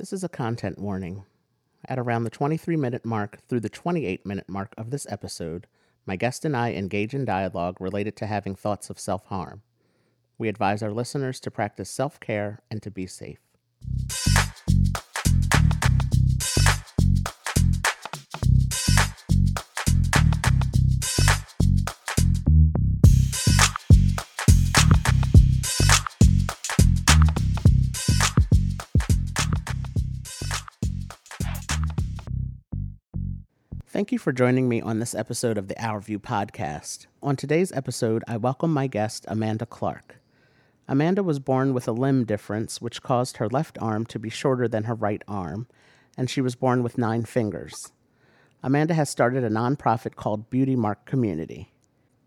This is a content warning. At around the 23 minute mark through the 28 minute mark of this episode, my guest and I engage in dialogue related to having thoughts of self harm. We advise our listeners to practice self care and to be safe. Thank you for joining me on this episode of the Our View podcast. On today's episode, I welcome my guest, Amanda Clark. Amanda was born with a limb difference, which caused her left arm to be shorter than her right arm, and she was born with nine fingers. Amanda has started a nonprofit called Beauty Mark Community.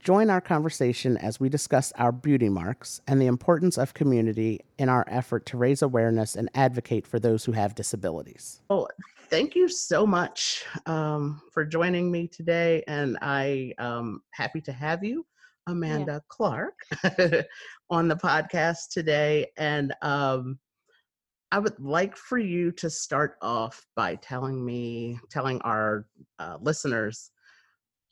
Join our conversation as we discuss our beauty marks and the importance of community in our effort to raise awareness and advocate for those who have disabilities. Oh, thank you so much um, for joining me today, and I am um, happy to have you, Amanda yeah. Clark, on the podcast today. And um, I would like for you to start off by telling me, telling our uh, listeners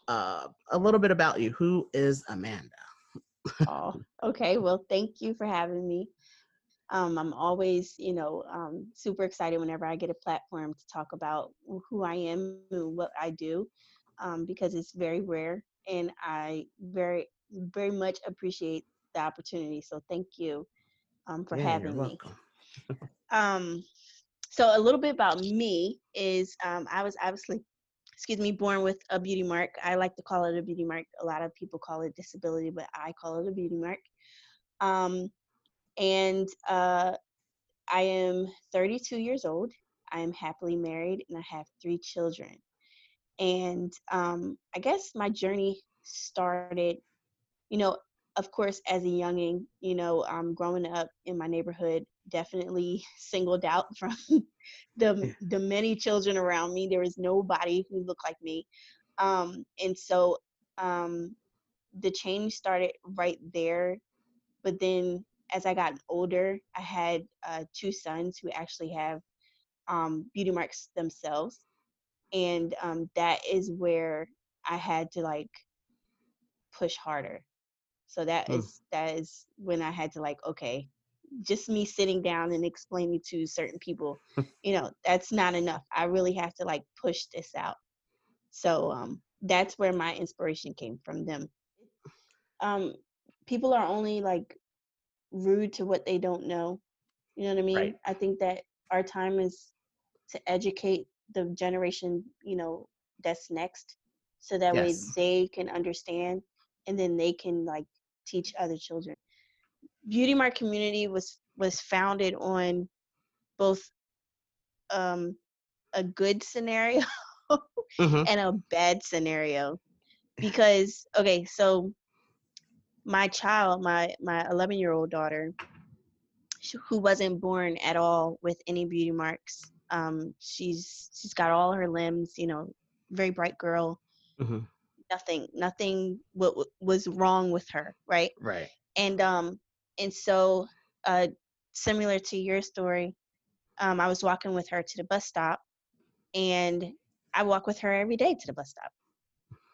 uh, a little bit about you. Who is Amanda? oh, okay. Well, thank you for having me. Um, I'm always, you know, um, super excited whenever I get a platform to talk about who I am and what I do, um, because it's very rare, and I very, very much appreciate the opportunity. So thank you um, for yeah, having me. um, so a little bit about me is um, I was obviously, excuse me, born with a beauty mark. I like to call it a beauty mark. A lot of people call it disability, but I call it a beauty mark. Um, and uh, I am 32 years old. I am happily married and I have three children. And um, I guess my journey started, you know, of course, as a younging, you know, um, growing up in my neighborhood, definitely singled out from the the many children around me. There was nobody who looked like me, um, and so um, the change started right there. But then as I got older, I had uh, two sons who actually have um, beauty marks themselves, and um, that is where I had to like push harder. So that mm. is that is when I had to like okay, just me sitting down and explaining to certain people, you know, that's not enough. I really have to like push this out. So um, that's where my inspiration came from them. Um, people are only like rude to what they don't know. You know what I mean? Right. I think that our time is to educate the generation, you know, that's next so that yes. way they can understand and then they can like teach other children. Beauty Mark community was was founded on both um a good scenario mm-hmm. and a bad scenario because okay so my child, my my 11 year old daughter, who wasn't born at all with any beauty marks. Um, she's she's got all her limbs, you know, very bright girl. Mm-hmm. Nothing, nothing what was wrong with her, right? Right. And um, and so, uh, similar to your story, um, I was walking with her to the bus stop, and I walk with her every day to the bus stop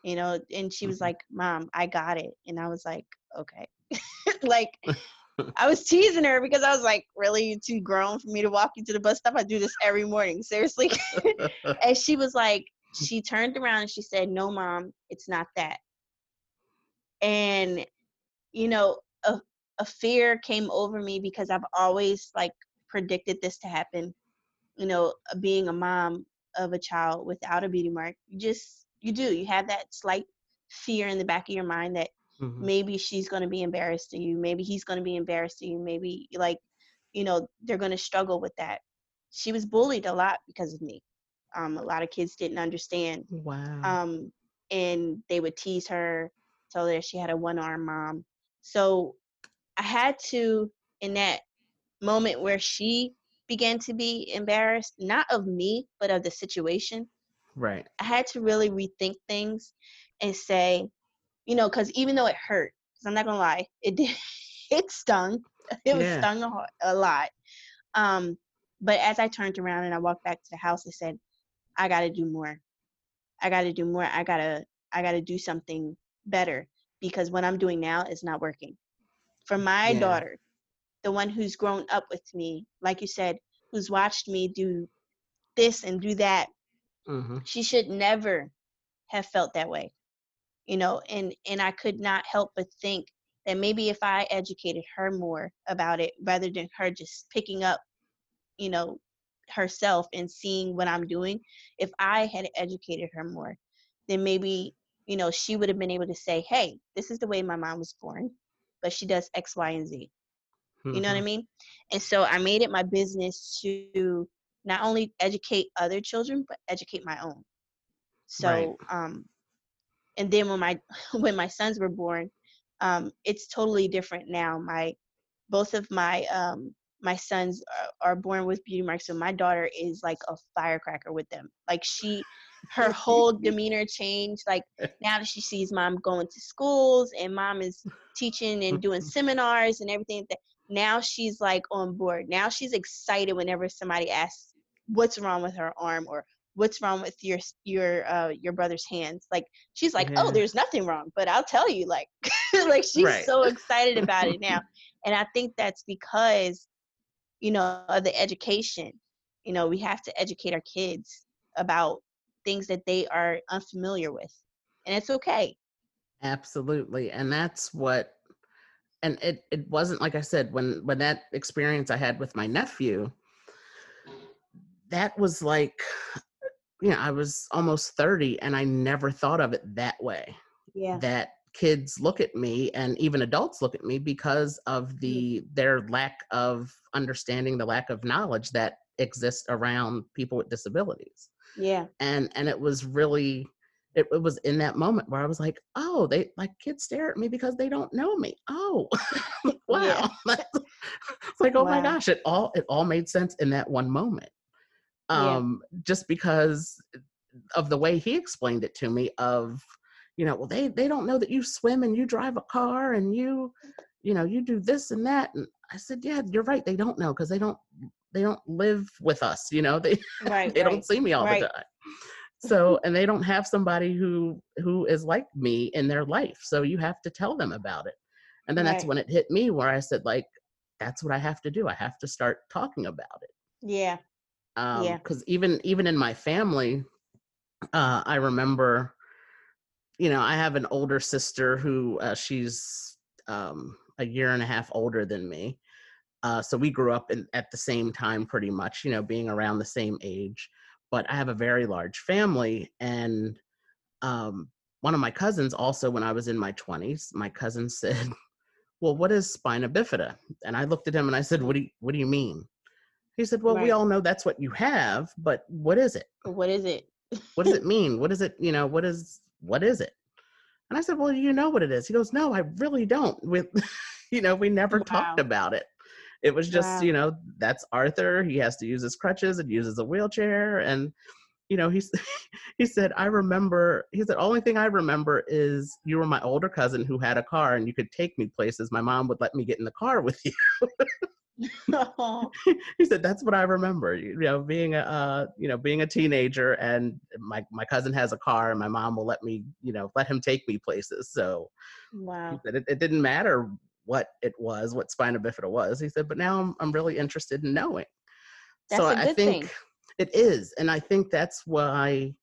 you know and she was mm-hmm. like mom i got it and i was like okay like i was teasing her because i was like really you too grown for me to walk you to the bus stop i do this every morning seriously and she was like she turned around and she said no mom it's not that. And you know a, a fear came over me because i've always like predicted this to happen. You know being a mom of a child without a beauty mark you just you do you have that slight fear in the back of your mind that mm-hmm. maybe she's going to be embarrassed to you maybe he's going to be embarrassed to you maybe like you know they're going to struggle with that. She was bullied a lot because of me um, a lot of kids didn't understand wow um, and they would tease her tell her she had a one arm mom so i had to in that moment where she began to be embarrassed not of me but of the situation Right. I had to really rethink things and say, you know, because even though it hurt, because I'm not gonna lie, it did, it stung. It was stung a, a lot. Um, but as I turned around and I walked back to the house, I said, I got to do more. I got to do more. I got to I got to do something better because what I'm doing now is not working. For my Yeah. daughter, the one who's grown up with me, like you said, who's watched me do this and do that, hmm she should never have felt that way. You know, and and I could not help but think that maybe if I educated her more about it rather than her just picking up, you know, herself and seeing what I'm doing, if I had educated her more, then maybe, you know, she would have been able to say, hey, this is the way my mom was born, but she does X, Y, and Z. You know what I mean? And so I made it my business to not only educate other children, but educate my own. So, Right. um, and then when my when my sons were born, um, it's totally different now. My both of my um my sons are, are born with beauty marks, so my daughter is like a firecracker with them. Like she, her whole demeanor changed. Like now that she sees mom going to schools and mom is teaching and doing seminars and everything that now she's like on board now she's excited whenever somebody asks what's wrong with her arm or what's wrong with your your uh your brother's hands like she's like oh there's nothing wrong but i'll tell you like like she's Right. so excited about it now and i think that's because you know of the education you know we have to educate our kids about things that they are unfamiliar with and it's okay Absolutely. And that's what and it it wasn't like I said when when that experience I had with my nephew that was like you know, I was almost 30 and I never thought of it that way. yeah That kids look at me and even adults look at me because of the their lack of understanding, the lack of knowledge that exists around people with disabilities. Yeah. And and it was really it, it was in that moment where i was like oh they like kids stare at me because they don't know me. Oh wow. It's like oh my gosh. It all it all made sense in that one moment. Yeah. um just because of the way he explained it to me of you know well they they don't know that you swim and you drive a car and you you know you do this and that and i said yeah you're right they don't know because they don't they don't live with us you know they right they right. don't see me all right. the time so and they don't have somebody who who is like me in their life so you have to tell them about it and then that's when it hit me where i said like that's what i have to do i have to start talking about it yeah um Yeah. because even even in my family uh i remember you know i have an older sister who uh, she's um a year and a half older than me uh so we grew up in, at the same time pretty much you know being around the same age but i have a very large family and um one of my cousins also when i was in my 20s my cousin said well what is spina bifida? And i looked at him and i said what do you what do you mean? He said well we all know that's what you have but what is it? What is it? What does it mean? What is it you know what is what is it? And i said well you know what it is. He goes no i really don't. With you know we never talked about it. It was just Wow. you know that's arthur. He has to use his crutches and uses a wheelchair and you know he's he said i remember he said only thing i remember is you were my older cousin who had a car and you could take me places. My mom would let me get in the car with you. Oh, he said that's what i remember you know being a uh, you know being a teenager and my my cousin has a car and my mom will let me you know let him take me places. So he wow. said it, it didn't matter what it was what spina bifida was he said but now i'm, I'm really interested in knowing. That's so i think thing. It is and i think that's why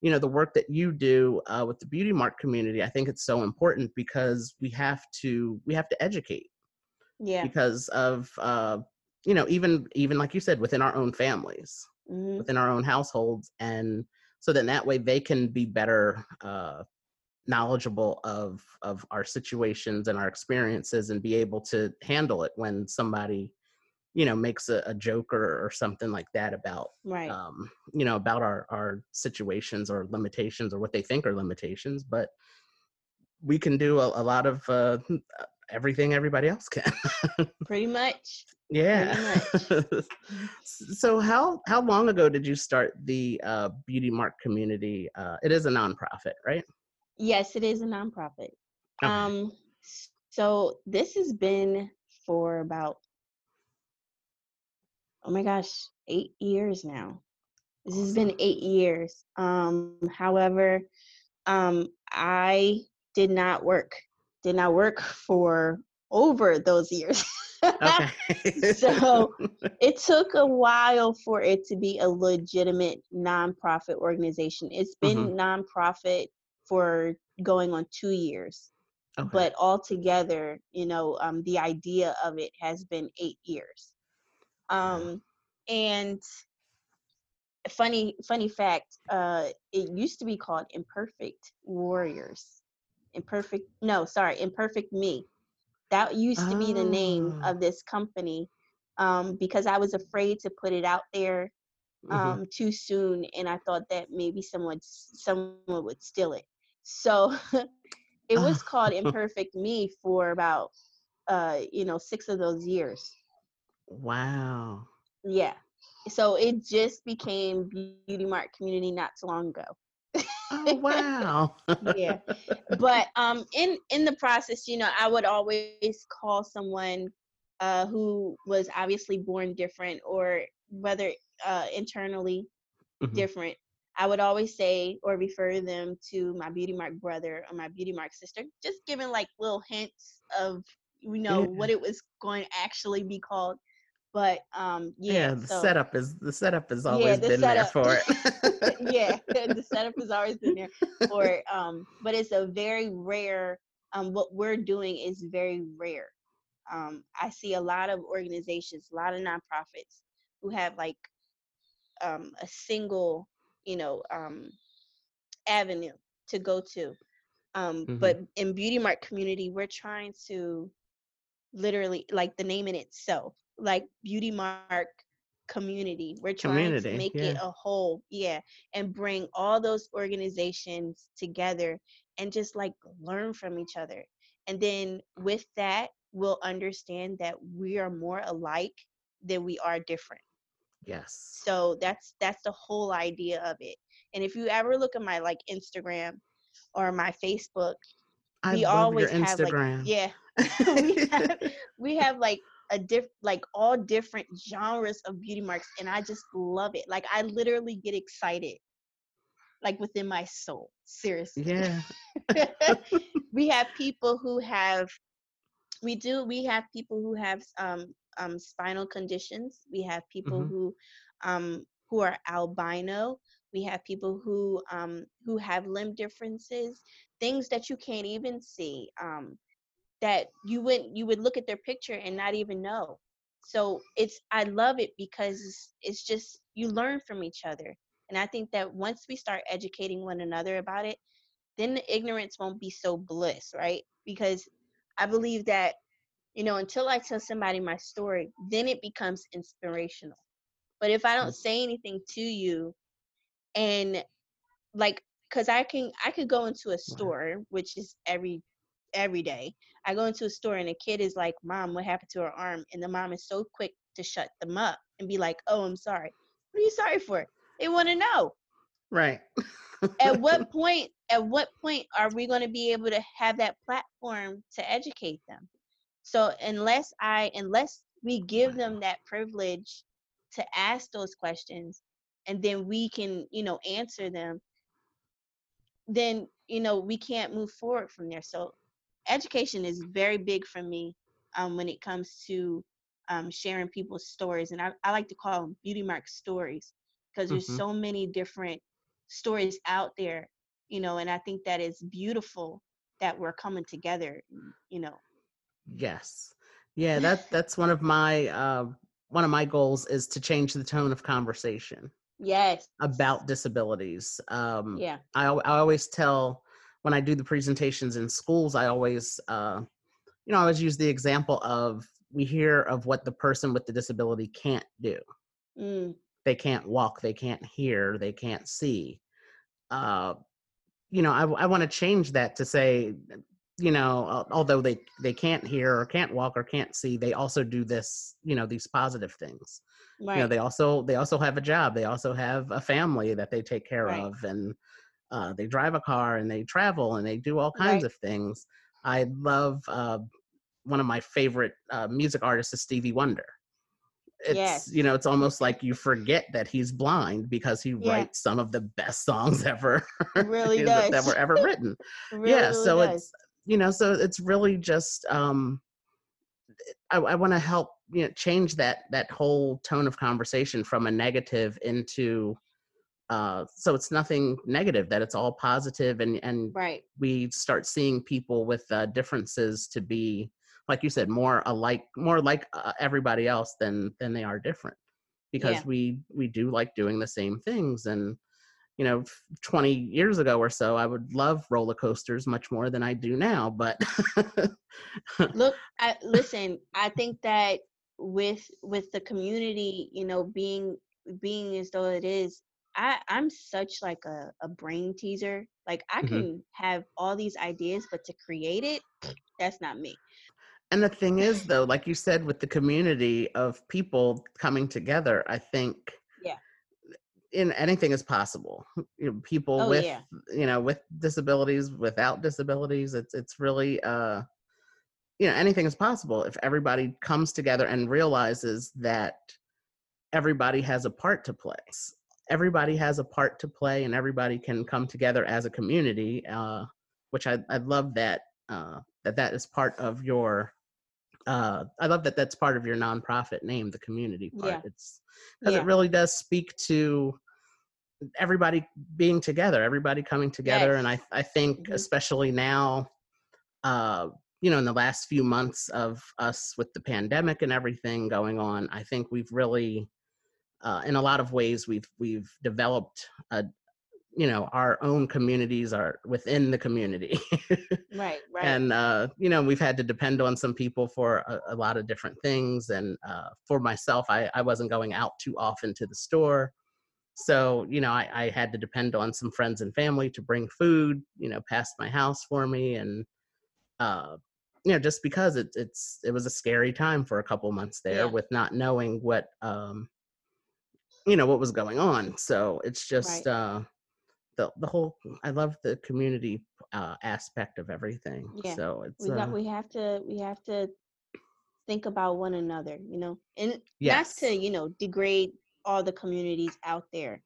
you know the work that you do uh, with the beauty mark community i think it's so important because we have to we have to educate yeah. because of uh, you know even even like you said within our own families hmm within our own households and so then that way they can be better uh, knowledgeable of of our situations and our experiences and be able to handle it when somebody you know makes a, a joke or, or something like that about right. um, you know about our our situations or limitations or what they think are limitations but we can do a, a lot of uh, everything everybody else can. Pretty much. Yeah. so how how long ago did you start the uh, beauty mark community? Uh, it is a nonprofit right? Yes it is a nonprofit. Okay. um so this has been for about oh my gosh, eight years now. This has been eight years. Um, however, um, I did not work, did not work for over those years. Okay. So, it took a while for it to be a legitimate nonprofit organization. It's been Mhm. nonprofit for going on two years, Okay. but altogether, you know, um, the idea of it has been eight years. Um, and funny, funny fact, uh, it used to be called Imperfect Warriors. Imperfect, no, sorry, Imperfect Me. That used to be the name Oh. of this company um, because I was afraid to put it out there Mhm. um, too soon, and I thought that maybe someone someone would steal it. So it was called Imperfect Me for about uh, you know six of those years. Wow. Yeah. So it just became Beauty Mark Community not too long ago. Oh wow. yeah but um in in the process you know i would always call someone uh who was obviously born different or whether uh internally Mhm. different i would always say or refer them to my beauty mark brother or my beauty mark sister just giving like little hints of you know Yeah. what it was going to actually be called but um yeah, Yeah, the so setup is the setup has Yeah, always the been setup. there for it. yeah, the setup has always been there for it. um but it's a very rare um what we're doing is very rare. Um I see a lot of organizations, a lot of nonprofits who have like um a single, you know, um avenue to go to. Um Mhm. but in Beauty Mark community, we're trying to literally like the name in itself, like Beauty Mark community. We're trying to Community, make it a whole, yeah, and bring all those organizations together and just like learn from each other. And then with that, we'll understand that we are more alike than we are different. Yes. So that's that's the whole idea of it. And if you ever look at my like Instagram or my Facebook, I we always have like Instagram. yeah we have we have like a diff like all different genres of beauty marks and i just love it like i literally get excited like within my soul seriously yeah. we have people who have we do we have people who have um um spinal conditions we have people Mhm. who um who are albino we have people who um who have limb differences things that you can't even see um that you wouldn't you would look at their picture and not even know. So it's i love it because it's, just you learn from each other. And i think that once we start educating one another about it then the ignorance won't be so bliss right? Because i believe that you know until i tell somebody my story then it becomes inspirational. But if i don't say anything to you and like because i can i could go into a mm-hmm. store which is every every day. I go into a store and a kid is like mom what happened to her arm? And the mom is so quick to shut them up and be like oh i'm sorry. What are you sorry for? They want to know. Right. at what point at what point are we going to be able to have that platform to educate them? So unless i unless we give them that privilege to ask those questions and then we can you know answer them then you know we can't move forward from there. So education is very big for me um, when it comes to um, sharing people's stories and I, I like to call them beauty mark stories because there's Mhm. so many different stories out there you know and i think that is beautiful that we're coming together you know Yes. Yeah, that that's one of my uh one of my goals is to change the tone of conversation yes about disabilities. Um yeah I I always tell when I do the presentations in schools, I always uh you know, I always use the example of we hear of what the person with the disability can't do. mm, They can't walk, they can't hear, they can't see. Uh you know, I I want to change that to say you know, al- although they they can't hear or can't walk or can't see, they also do this, you know, these positive things. Right. You know, they also they also have a job. They also have a family that they take care Right. of, and uh, they drive a car and they travel and they do all kinds Right. of things. I love uh, one of my favorite uh, music artists is Stevie Wonder. it's Yes. you know it's almost like you forget that he's blind because he Yeah. writes some of the best songs ever really know, that were ever written It really, yeah really so does. it's you know so it's really just um i, I want to help you know change that that whole tone of conversation from a negative into uh so it's nothing negative that it's all positive and and right. we start seeing people with uh, differences to be like you said more alike more like uh, everybody else than than they are different because Yeah. we we do like doing the same things and you know 20 years ago or so i would love roller coasters much more than i do now but Look, I, listen. I think that with with the community, you know, being being as though it is, I I'm such like a a brain teaser. Like I Mhm. can have all these ideas, but to create it, that's not me. and the thing is though like you said with the community of people coming together i think Yeah. in anything is possible you know, people Oh, with yeah. you know with disabilities without disabilities it's it's really uh you know anything is possible if everybody comes together and realizes that everybody has a part to play everybody has a part to play and everybody can come together as a community uh which i i love that uh that that is part of your uh i love that that's part of your nonprofit name the community part Yeah. it's because Yeah. it really does speak to everybody being together everybody coming together and i i think Mhm. especially now uh you know in the last few months of us with the pandemic and everything going on i think we've really uh in a lot of ways we've we've developed a you know our own communities are within the community Right. Right. and uh you know we've had to depend on some people for a, a lot of different things and uh for myself i i wasn't going out too often to the store so you know I, I had to depend on some friends and family to bring food you know past my house for me and uh you know just because it, it's it was a scary time for a couple months there Yeah. with not knowing what um you know what was going on so it's just Right. uh the the whole i love the community uh aspect of everything Yeah. so it's we got uh, we have to we have to think about one another you know and not to you know degrade all the communities out there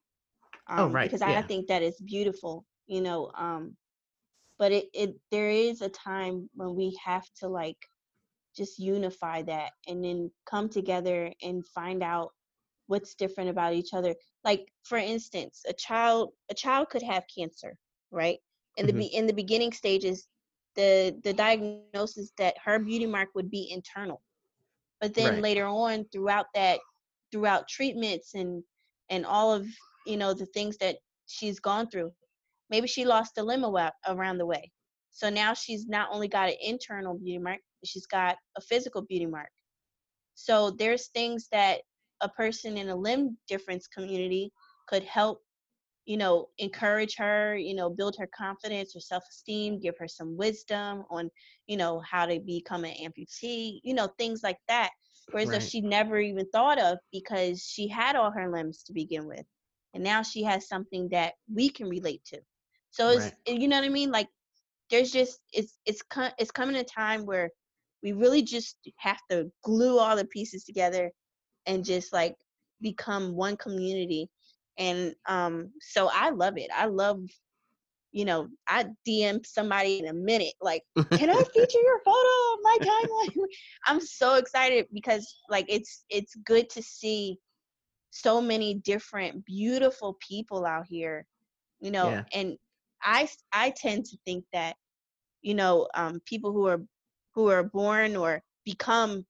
um oh right because I, I yeah think that is beautiful you know um but it, it there is a time when we have to like just unify that and then come together and find out what's different about each other. Like for instance a child a child could have cancer right? In the Mhm. be in the beginning stages the the diagnosis that her beauty mark would be internal. But then Right. later on throughout that throughout treatments and and all of you know the things that she's gone through maybe she lost a limb awa- around the way. So now she's not only got an internal beauty mark she's got a physical beauty mark. So there's things that a person in a limb difference community could help you know encourage her you know build her confidence her self-esteem give her some wisdom on you know how to become an amputee you know things like that whereas Right. she never even thought of because she had all her limbs to begin with and now she has something that we can relate to so it's Right. you know what i mean like there's just it's it's it's coming a time where we really just have to glue all the pieces together and just like become one community and um so i love it i love you know i dm somebody in a minute like can i feature your photo on my timeline i'm so excited because like it's it's good to see so many different beautiful people out here you know Yeah. and I tend to think that you know um people who are who are born or become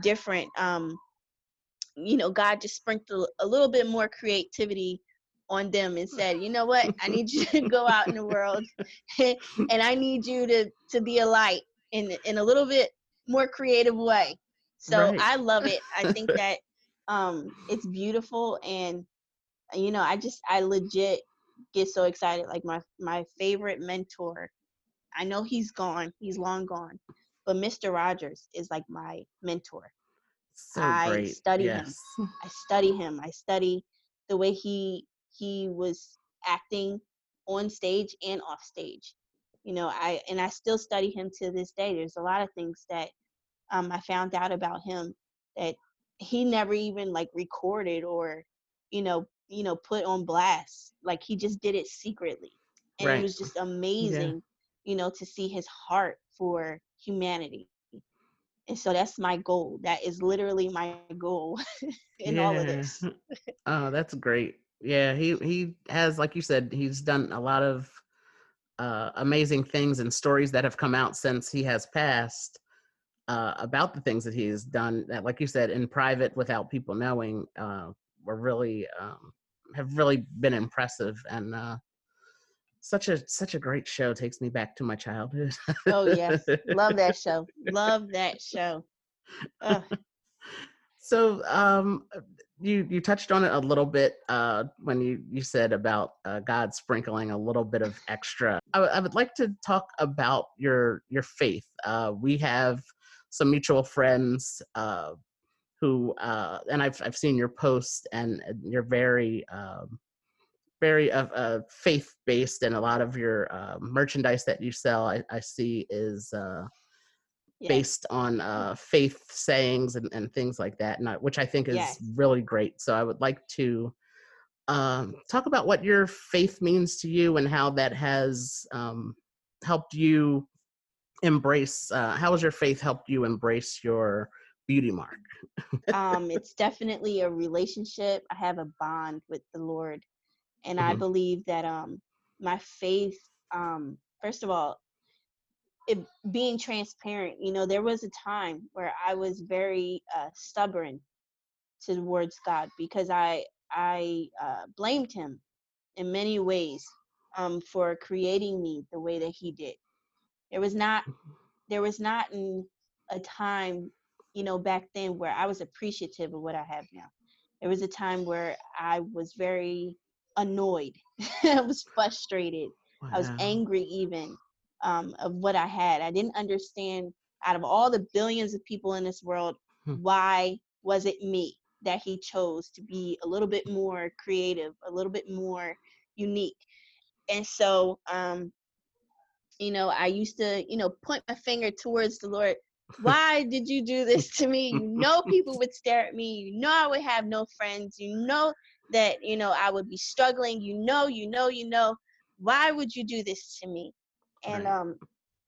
different um you know god just sprinkled a little bit more creativity on them and said you know what? I need you to go out in the world and i need you to to be a light in in a little bit more creative way. So Right. i love it. I think that um it's beautiful and you know i just i legit get so excited like my my favorite mentor i know he's gone he's long gone but mr rogers is like my mentor so I great. study him. I study him. I study the way he he was acting on stage and off stage. You know, I and I still study him to this day. There's a lot of things that um, I found out about him that he never even like recorded or you know you know put on blast like he just did it secretly and Right. it was just amazing you know to see his heart for humanity and so that's my goal that is literally my goal in all of this Oh, that's great. Yeah, he he has, like you said, he's done a lot of uh, amazing things and stories that have come out since he has passed uh, about the things that he's done. That, like you said, in private without people knowing, uh, were really um, have really been impressive and uh, such a such a great show. Takes me back to my childhood. oh yes love that show love that show Ugh. So um, you you touched on it a little bit uh, when you you said about uh, God sprinkling a little bit of extra. I, w- I would like to talk about your your faith. Uh, we have some mutual friends uh, who, uh, and I've I've seen your posts, and uh, you're very um, very uh, uh, faith based, and a lot of your uh, merchandise that you sell, I, I see is. Uh, based on uh, faith sayings and, and things like that, and I, which I think is Yes. really great. So I would like to um, talk about what your faith means to you and how that has um, helped you embrace. Uh, how has your faith helped you embrace your beauty mark? um it's definitely a relationship i have a bond with the lord and i Mhm. believe that um my faith um first of all it being transparent you know there was a time where i was very uh stubborn towards god because i i uh blamed him in many ways um for creating me the way that he did. There was not there was not in a time you know back then where i was appreciative of what i have now. There was a time where i was very annoyed. I was frustrated. I was angry even um, of what i had. I didn't understand out of all the billions of people in this world Hmm. why was it me that he chose to be a little bit more creative a little bit more unique? And so um you know i used to you know point my finger towards the lord. Why did you do this to me? You know people would stare at me. You know i would have no friends. You know that you know i would be struggling you know you know you know why would you do this to me and Right. um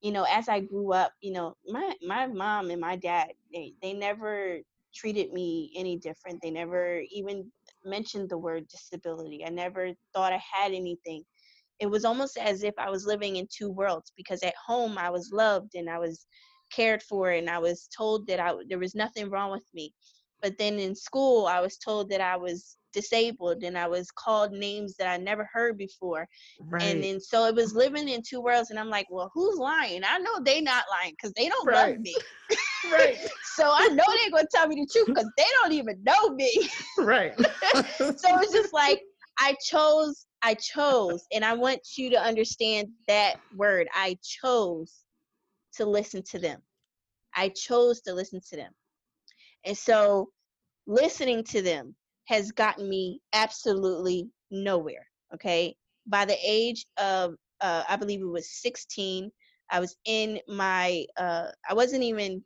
you know as i grew up you know my my mom and my dad they they never treated me any different they never even mentioned the word disability i never thought i had anything it was almost as if I was living in two worlds because at home I was loved and I was cared for and I was told that I there was nothing wrong with me. But then in school I was told that I was disabled and I was called names that I never heard before. right. And then so it was living in two worlds and I'm like, well, who's lying? I know they not lying because they don't Right. love me. right. So I know they're gonna tell me the truth because they don't even know me. right. so it's just like I chose, I chose, and I want you to understand that word. I chose to listen to them. I chose to listen to them. And so listening to them has gotten me absolutely nowhere. Okay. By the age of, uh, I believe it was 16, I was in my, uh, I wasn't even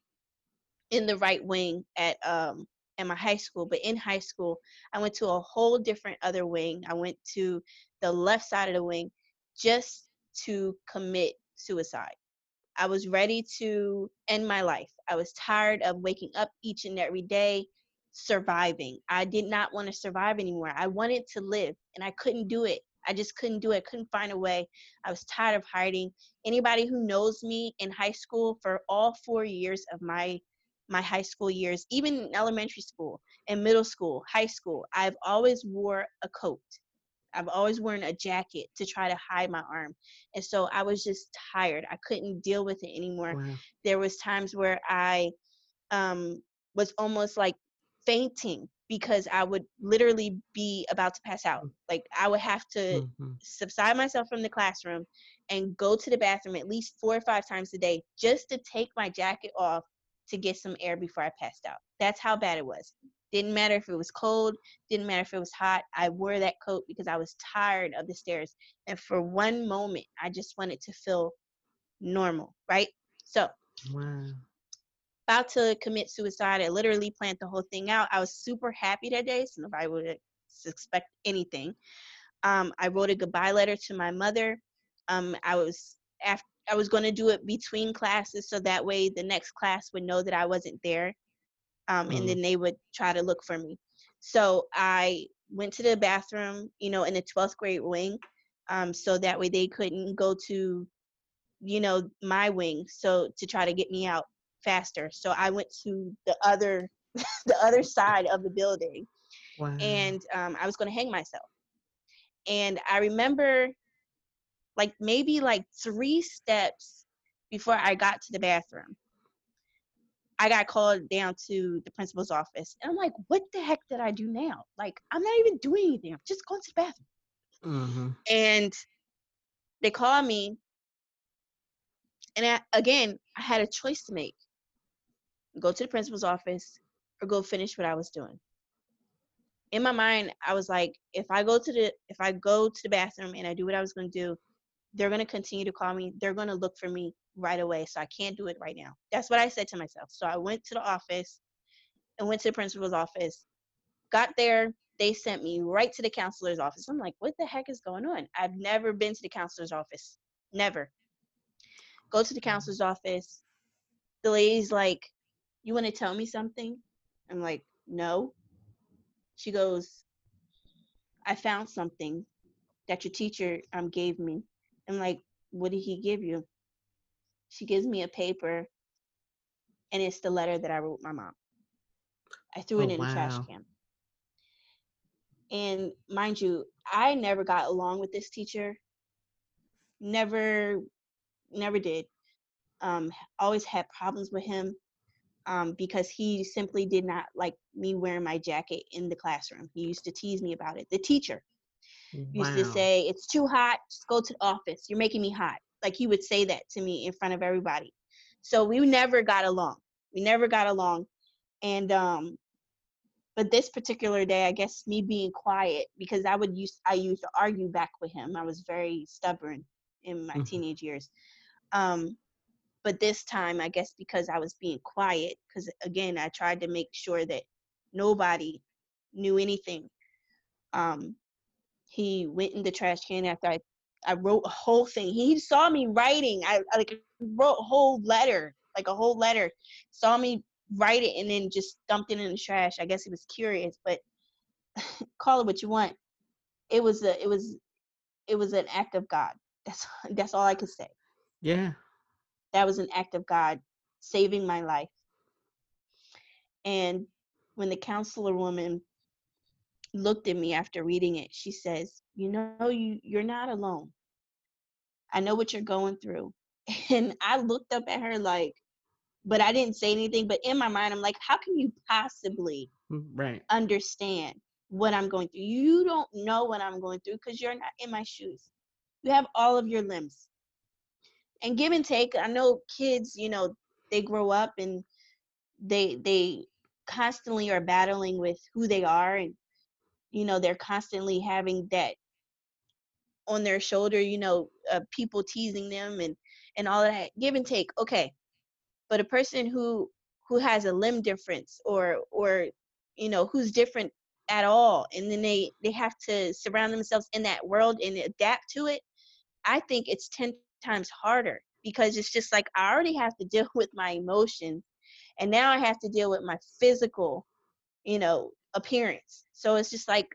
in the right wing at um at my high school but in high school i went to a whole different other wing i went to the left side of the wing just to commit suicide i was ready to end my life i was tired of waking up each and every day surviving. I did not want to survive anymore. I wanted to live and i couldn't do it. I just couldn't do it. Couldn't find a way. I was tired of hiding. Anybody who knows me in high school for all four years of my my high school years, even in elementary school and middle school, high school, I've always wore a coat. I've always worn a jacket to try to hide my arm. And so I was just tired. I couldn't deal with it anymore. Wow. There was times where I um was almost like fainting because I would literally be about to pass out. Like I would have to Mhm. subside myself from the classroom and go to the bathroom at least four or five times a day just to take my jacket off to get some air before I passed out. That's how bad it was. Didn't matter if it was cold, didn't matter if it was hot. I wore that coat because I was tired of the stares. And for one moment, I just wanted to feel normal, right? So Wow. about to commit suicide. I literally planned the whole thing out. I was super happy that day, so nobody would expect anything. Um, I wrote a goodbye letter to my mother. Um, I was after I was going to do it between classes, so that way the next class would know that I wasn't there, um, mm. and then they would try to look for me. So I went to the bathroom, you know, in the 12th grade wing, um, so that way they couldn't go to, you know, my wing, so to try to get me out faster. So I went to the other, the other side of the building, wow. and um, I was going to hang myself. And I remember like maybe like three steps before I got to the bathroom. I got called down to the principal's office. And I'm like, what the heck did I do now? Like, I'm not even doing anything. I'm just going to the bathroom. Mm-hmm. And they called me. And I, again, I had a choice to make go to the principal's office or go finish what I was doing in my mind, I was like, if I go to the if I go to the bathroom and I do what I was going to do, they're going to continue to call me. They're going to look for me right away. So I can't do it right now. That's what I said to myself. So I went to the office and went to the principal's office. Got there, they sent me right to the counselor's office. I'm like, what the heck is going on? I've never been to the counselor's office. Never. Go to the counselor's office. The lady's like, you want to tell me something? I'm like, no. She goes, I found something that your teacher um gave me. I'm like, what did he give you? She gives me a paper and it's the letter that I wrote my mom. I threw oh, it in wow. the trash can. And mind you, I never got along with this teacher. Never, never did. Um, always had problems with him um, because he simply did not like me wearing my jacket in the classroom. He used to tease me about it. The teacher wow. used to say, It's too hot, just go to the office. You're making me hot. Like he would say that to me in front of everybody. So we never got along. We never got along. And um but this particular day, I guess me being quiet because I would use I used to argue back with him. I was very stubborn in my mm-hmm. teenage years. Um but this time i guess because i was being quiet because again i tried to make sure that nobody knew anything um he went in the trash can after i i wrote a whole thing. He saw me writing. I, I like wrote a whole letter like a whole letter. Saw me write it and then just dumped it in the trash. I guess he was curious but call it what you want. It was a it was it was an act of god. That's that's all i could say. Yeah. That was an act of God saving my life. And when the counselor woman looked at me after reading it, she says, "You know, you you're not alone. I know what you're going through." And I looked up at her like, but I didn't say anything. But in my mind, I'm like, how can you possibly mm, right. understand what I'm going through? You don't know what I'm going through because you're not in my shoes. You have all of your limbs and give and take i know kids you know they grow up and they they constantly are battling with who they are and you know they're constantly having that on their shoulder you know uh, people teasing them and and all that give and take okay. But a person who who has a limb difference or or you know who's different at all and then they they have to surround themselves in that world and adapt to it i think it's 10 times harder because it's just like I already have to deal with my emotions and now I have to deal with my physical, you know, appearance. So it's just like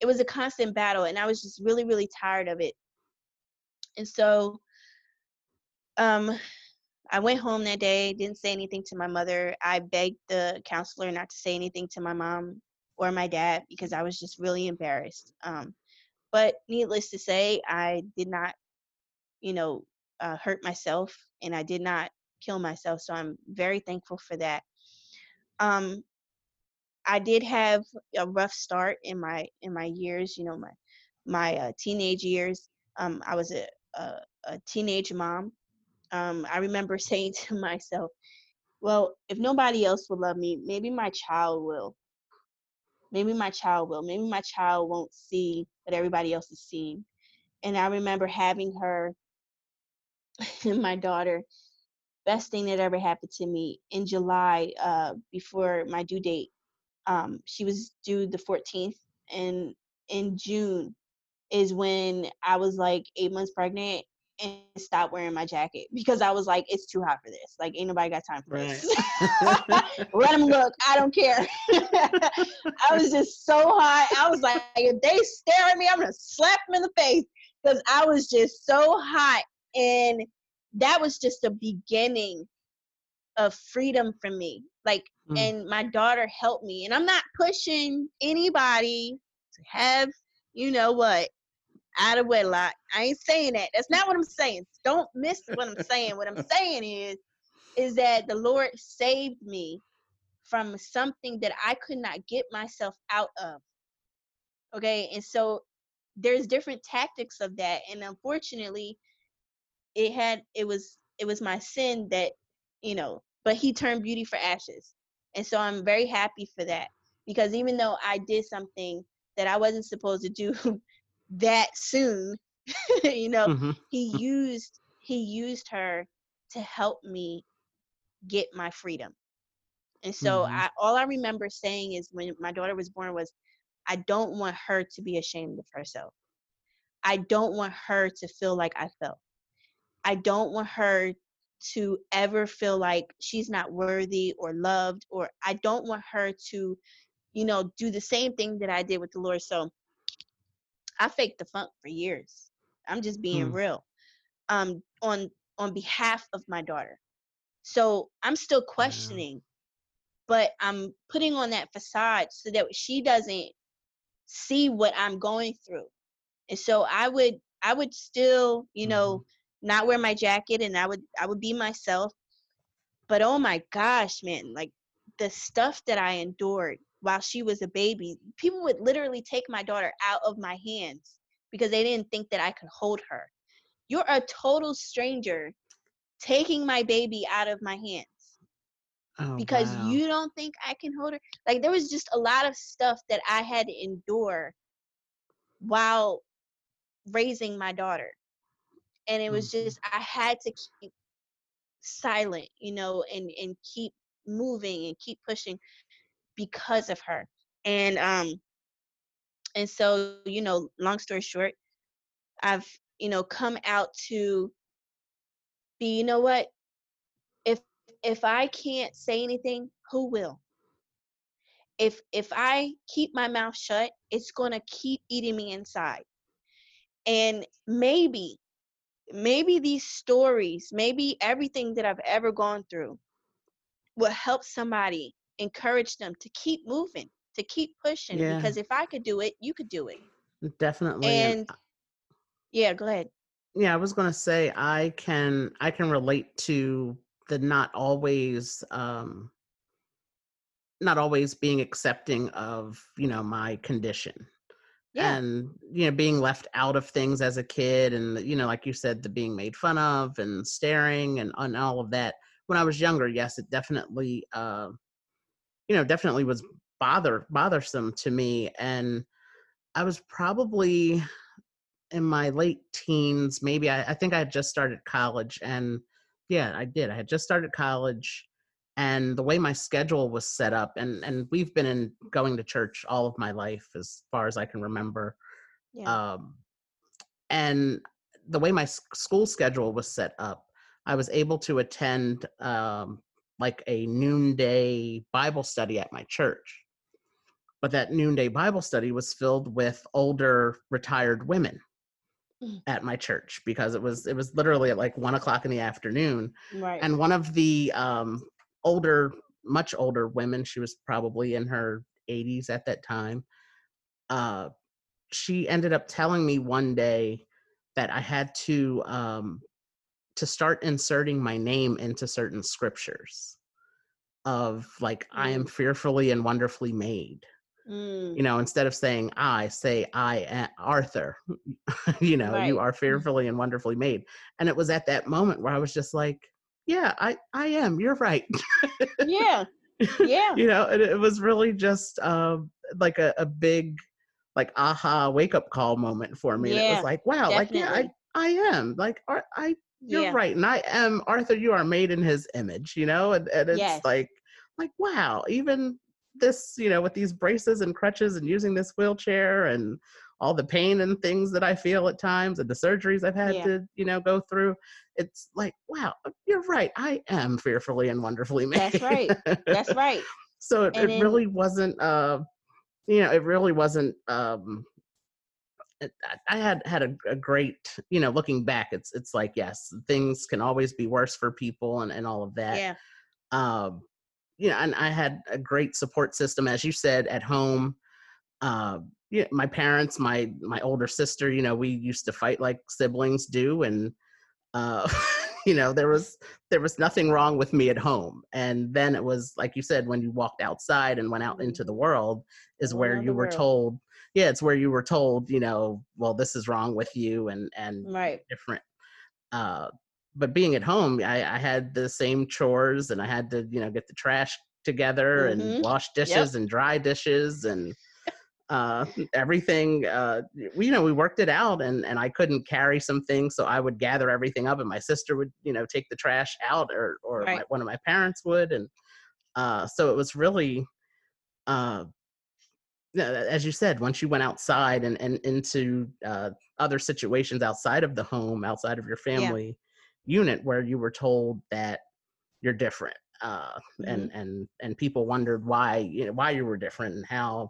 it was a constant battle and I was just really really tired of it. And so um I went home that day, didn't say anything to my mother. I begged the counselor not to say anything to my mom or my dad because I was just really embarrassed. Um, but needless to say, I did not you know, uh, hurt myself and I did not kill myself. So I'm very thankful for that. Um, I did have a rough start in my in my years. You know, my my uh, teenage years. Um, I was a, a, a teenage mom. Um, I remember saying to myself, "Well, if nobody else will love me, maybe my child will. Maybe my child will. Maybe my child won't see what everybody else is seeing." And I remember having her my daughter best thing that ever happened to me in July, uh, before my due date. Um, she was due the 14th, and in June is when I was like eight months pregnant and stopped wearing my jacket because I was like, it's too hot for this. Like, ain't nobody got time for Right. this. Let them look. I don't care. I was just so hot. I was like, if they stare at me, I'm gonna slap them in the face because I was just so hot. And that was just the beginning of freedom for me. Like, Mm. and my daughter helped me. And I'm not pushing anybody to have, you know what, out of wedlock. I ain't saying that. That's not what I'm saying. Don't miss what I'm saying. what I'm saying is, is that the Lord saved me from something that I could not get myself out of. Okay, and so there's different tactics of that, and unfortunately, it had it was it was my sin that you know, but He turned beauty for ashes, and so I'm very happy for that because even though I did something that I wasn't supposed to do that soon, you know, Mhm. he used he used her to help me get my freedom and so Mhm. i all i remember saying is when my daughter was born was i don't want her to be ashamed of herself i don't want her to feel like i felt i don't want her to ever feel like she's not worthy or loved or i don't want her to you know do the same thing that i did with the lord. So i faked the funk for years. I'm just being Mm. real um on on behalf of my daughter. So i'm still questioning but i'm putting on that facade so that she doesn't see what i'm going through. And so i would i would still you know not wear my jacket and i would i would be myself but oh my gosh man like the stuff that i endured while she was a baby people would literally take my daughter out of my hands because they didn't think that i could hold her you're a total stranger taking my baby out of my hands Oh, because wow. you don't think I can hold her. Like there was just a lot of stuff that I had to endure while raising my daughter. And it was Mhm. just I had to keep silent, you know, and and keep moving and keep pushing because of her. And um and so, you know, long story short, I've, you know, come out to be, you know what? If if I can't say anything, who will? if if I keep my mouth shut, it's gonna keep eating me inside. And maybe, maybe these stories, maybe everything that I've ever gone through will help somebody encourage them to keep moving, to keep pushing. Yeah. Because if I could do it, you could do it. Definitely. And And yeah, go ahead. yeah, I was gonna say I can I can relate to the not always um not always being accepting of, you know, my condition. Yeah. and you know being left out of things as a kid and you know like you said the being made fun of and staring and, and all of that when i was younger yes it definitely uh you know definitely was bother bothersome to me and i was probably in my late teens maybe i, I think i had just started college and yeah i did i had just started college and the way my schedule was set up and and we've been in going to church all of my life as far as i can remember Yeah. um, and the way my school schedule was set up i was able to attend um, like a noonday bible study at my church but that noonday bible study was filled with older retired women Mm. at my church because it was it was literally at like one o'clock in the afternoon right. and one of the um, older much older women she was probably in her 80s at that time uh, she ended up telling me one day that i had to um, to start inserting my name into certain scriptures of like i am Mm. fearfully and wonderfully made Mm, you know instead of saying i say i am arthur you know you are fearfully and wonderfully made and it was at that moment where i was just like yeah i i am you're right yeah. Yeah. you know and it was really just um like a, a big like aha wake up call moment for me and it was like wow like yeah i i am like are- i you're Yeah. right. And I am Arthur, you are made in his image, you know, and, and it's Yes. like like wow, even this, you know, with these braces and crutches and using this wheelchair and all the pain and things that I feel at times and the surgeries I've had Yeah. to, you know, go through. It's like, wow, you're right. I am fearfully and wonderfully made. That's right. That's right. so it, it then- really wasn't uh you know, it really wasn't um it, I- I had had a, a great, you know, looking back, it's it's like yes, things can always be worse for people and and all of that. Yeah. Um, you know, and I had a great support system, as you said, at home. Uh, yeah, my parents, my my older sister, you know, we used to fight like siblings do, and uh, you know, there was there was nothing wrong with me at home. And then it was like you said, when you walked outside and went out into the world, is where you were world. told, yeah, it's where you were told, you know, well, this is wrong with you, and and Right. different. Uh, but being at home, I, I had the same chores, and I had to, you know, get the trash together and Mhm. wash dishes and dry dishes and uh, everything. Uh, we, you know, we worked it out, and and I couldn't carry some things, so I would gather everything up, and my sister would, you know, take the trash out, or or my, one of my parents would, and uh, so it was really. Uh, yeah, as you said, once you went outside and, and into uh, other situations outside of the home, outside of your family unit, where you were told that you're different, uh, and and and people wondered why you know why you were different and how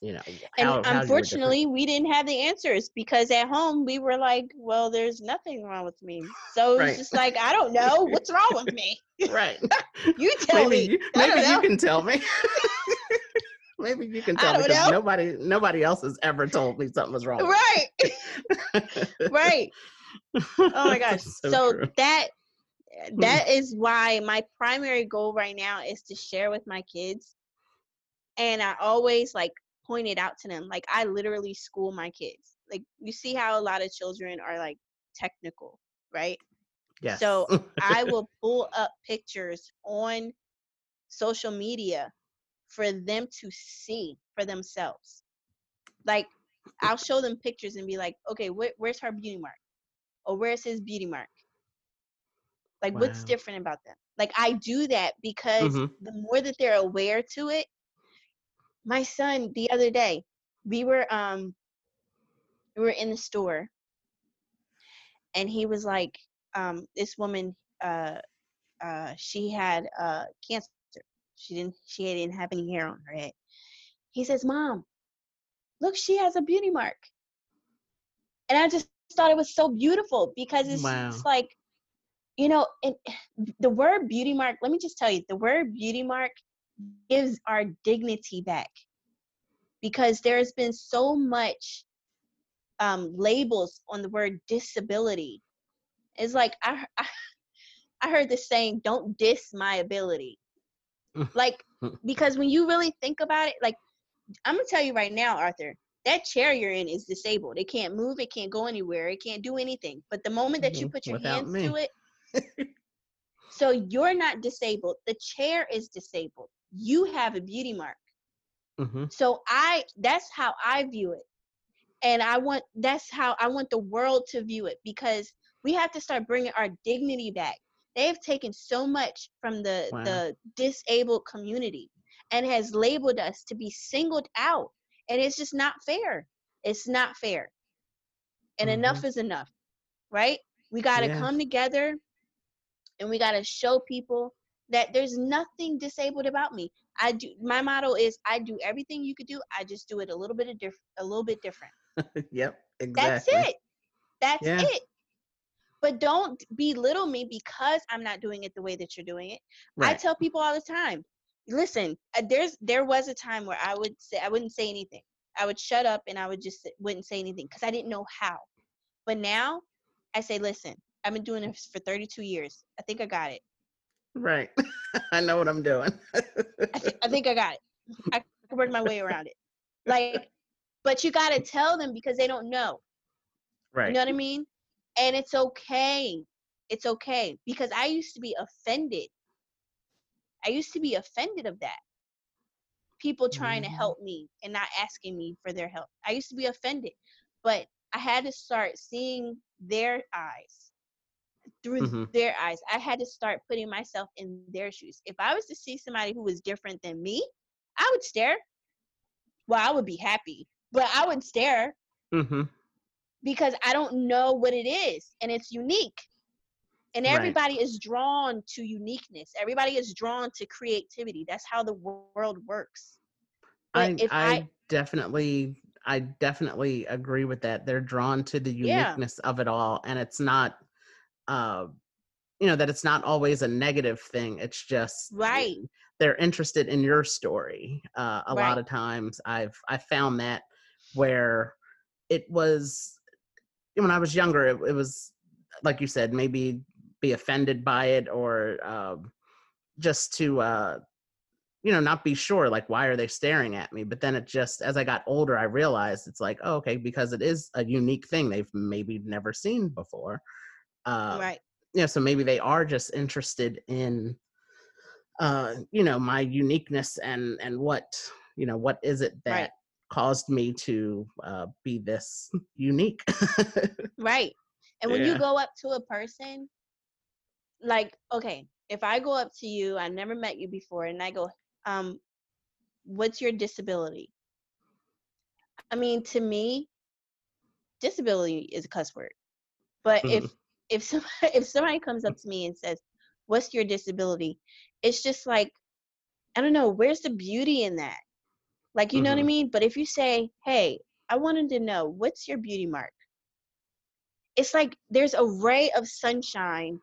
you know And how, how you were different. unfortunately, we didn't have the answers because at home we were like, "Well, there's nothing wrong with me." So it's Right. just like, I don't know what's wrong with me. right. You tell maybe me. you, maybe you can tell me. maybe you can tell me because nobody nobody else has ever told me something was wrong. Right. right. Oh my gosh. So, true. that hmm. that is why my primary goal right now is to share with my kids. And I always like point it out to them. Like I literally school my kids. Like you see how a lot of children are like technical, right? yes. So I will pull up pictures on social media for them to see for themselves. Like I'll show them pictures and be like, okay, wh- where's her beauty mark? Or where's his beauty mark? Like what's different about them? Like I do that because Mhm. the more that they're aware to it, my son the other day, we were um we were in the store and he was like, um, this woman uh uh she had uh cancer. She didn't she didn't have any hair on her head. He says, Mom, look, she has a beauty mark. And I just thought it was so beautiful because it's Wow. just like, you know, and the word beauty mark, let me just tell you, the word beauty mark gives our dignity back because there's been so much um, labels on the word disability. It's like I, I, I heard this saying, "Don't diss my ability." like because when you really think about it, like I'm gonna tell you right now, Arthur, that chair you're in is disabled. It can't move. It can't go anywhere. It can't do anything. But the moment that you Mhm, put your without hands me. to it, so you're not disabled. The chair is disabled. You have a beauty mark. hmm So I that's how I view it. And I want that's how I want the world to view it because we have to start bringing our dignity back. They've taken so much from the Wow. the disabled community and has labeled us to be singled out and it's just not fair. It's not fair. And enough is enough. Right? We got to Yeah. come together and we got to show people that there's nothing disabled about me. I do my motto is I do everything you could do. I just do it a little bit of diff- a little bit different. yep. exactly. That's it. That's Yeah. it. But don't belittle me because I'm not doing it the way that you're doing it. I tell people all the time, listen, uh, there's there was a time where I would say I wouldn't say anything. I would shut up and I would just wouldn't say anything because I didn't know how. But now I say, listen, I've been doing this for 32 years. I think I got it. Right. I know what I'm doing. I, th- I think I got it. I can work my way around it. Like, but you got to tell them because they don't know. right. You know what I mean? And it's okay. It's okay because I used to be offended. I used to be offended of that. People trying Mhm. to help me and not asking me for their help. I used to be offended, but I had to start seeing their eyes through Mhm. their eyes. I had to start putting myself in their shoes. If I was to see somebody who was different than me, I would stare. Well, I would be happy, but I would stare hmm because I don't know what it is and it's unique. And Right. everybody is drawn to uniqueness. Everybody is drawn to creativity. That's how the world works. I, I I, definitely I definitely agree with that. They're drawn to the Yeah. uniqueness of it all, and it's not, uh, you know, that it's not always a negative thing. It's just Right. They're interested in your story. Uh, a lot of times, I've I found that where it was when I was younger, it, it was like you said, maybe be offended by it or um, just to uh, you know not be sure like why are they staring at me but then it just as i got older i realized it's like oh, okay because it is a unique thing they've maybe never seen before uh right, yeah so maybe they are just interested in uh you know my uniqueness and and what you know what is it that Right. caused me to uh be this unique right. And when you go up to a person, like, okay, if I go up to you, I never met you before, and I go, um, what's your disability? I mean, to me, disability is a cuss word. But if Mhm. If somebody if somebody comes up to me and says, "What's your disability?" It's just like, I don't know, where's the beauty in that? Like, you know what I Mhm. mean? But if you say, "Hey, I wanted to know what's your beauty mark," it's like there's a ray of sunshine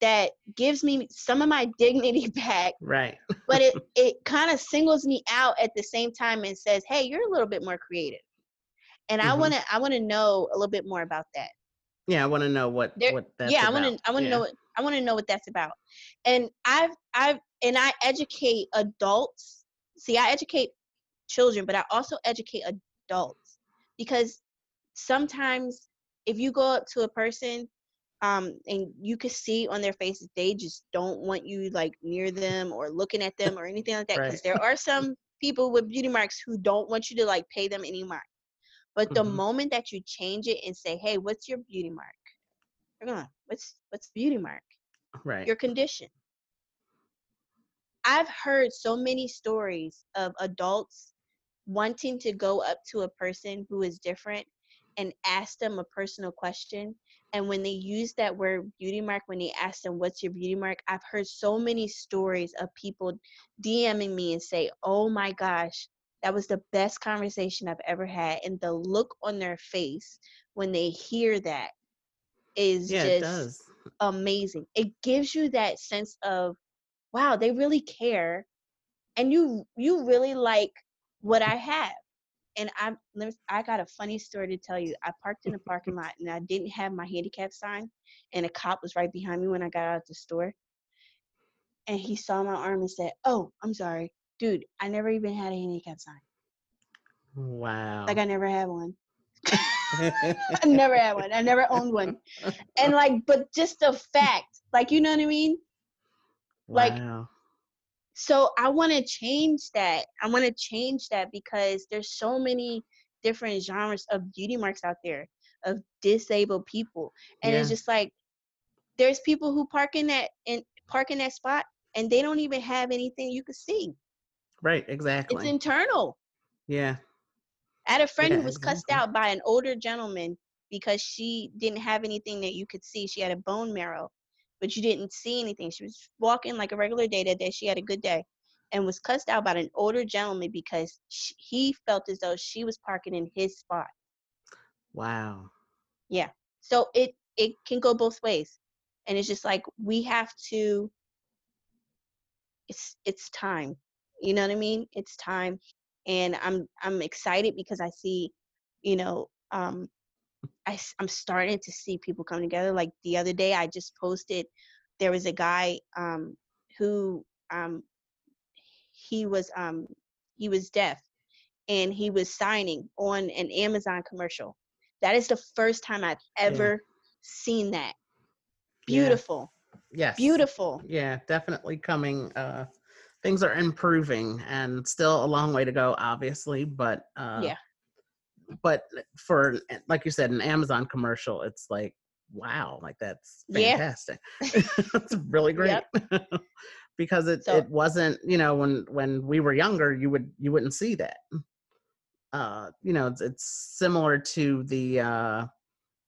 that gives me some of my dignity back right but it it kind of singles me out at the same time and says, "Hey, you're a little bit more creative." And I Mhm. want to I want to know a little bit more about that. Yeah i want to know what There, what that's yeah, I want to I want to Yeah. know what I want to know what that's about. And I've I've and I educate adults. See, I educate children, but I also educate adults because sometimes if you go up to a person um and you can see on their faces they just don't want you like near them or looking at them or anything like that because Right. there are some people with beauty marks who don't want you to like pay them any mind but the Mhm. moment that you change it and say hey what's your beauty mark? They're going what's what's beauty mark? Right. Your condition. I've heard so many stories of adults wanting to go up to a person who is different and ask them a personal question and when they use that word beauty mark when they ask them what's your beauty mark? I've heard so many stories of people dming me and say oh my gosh that was the best conversation i've ever had and the look on their face when they hear that is yeah just does amazing it gives you that sense of wow they really care and you you really like what i have and I let me, I got a funny story to tell you. I parked in a parking lot and I didn't have my handicap sign, and a cop was right behind me when I got out of the store. And he saw my arm and said, "Oh, I'm sorry, dude. I never even had a handicap sign. wow Like I never had one. I never had one. I never owned one. And like, but just the fact, like, you know what I mean? like, wow. so i want to change that i want to change that because there's so many different genres of beauty marks out there of disabled people and it's just like there's people who park in that in park in that spot and they don't even have anything you could see right exactly. it's internal. Yeah. I had a friend Yeah, who was cussed out by an older gentleman because she didn't have anything that you could see. She had a bone marrow but you didn't see anything. She was walking like a regular day that day. She had a good day and was cussed out by an older gentleman because sh he felt as though she was parking in his spot. Wow. Yeah. So it it can go both ways and it's just like we have to it's it's time you know what i mean? It's time and i'm i'm excited because i see you know um I, am starting to see people come together. Like the other day i just posted there was a guy um who um he was um he was deaf and he was signing on an amazon commercial. That is the first time i've ever seen that. Yeah. beautiful. Yes. Beautiful. Yeah definitely coming uh things are improving and still a long way to go obviously but uh Yeah. but for like you said an amazon commercial it's like wow, like that's Yeah. fantastic. That's really great. because it, So- it wasn't, you know, when when we were younger, you would you wouldn't see that. Uh, you know, it's, it's similar to the uh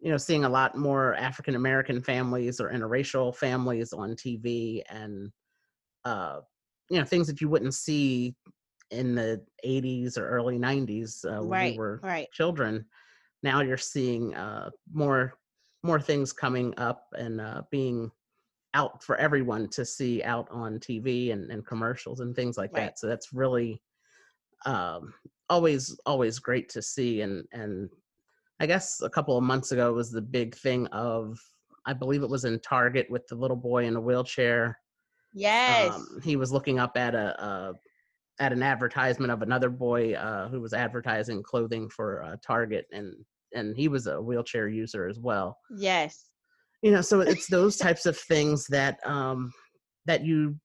you know, seeing a lot more African American families or interracial families on TV and uh you know, things that you wouldn't see in the 80s or early 90s uh, when Right, we were right. children now you're seeing uh, more more things coming up and uh, being out for everyone to see out on TV and, and commercials and things like Right. that. So that's really um, always always great to see. And and I guess a couple of months ago was the big thing of I believe it was in Target with the little boy in a wheelchair. Yes. Um, he was looking up at a, a at an advertisement of another boy uh, who was advertising clothing for uh, Target, and and he was a wheelchair user as well. yes. You know, so it's those types of things that um, that you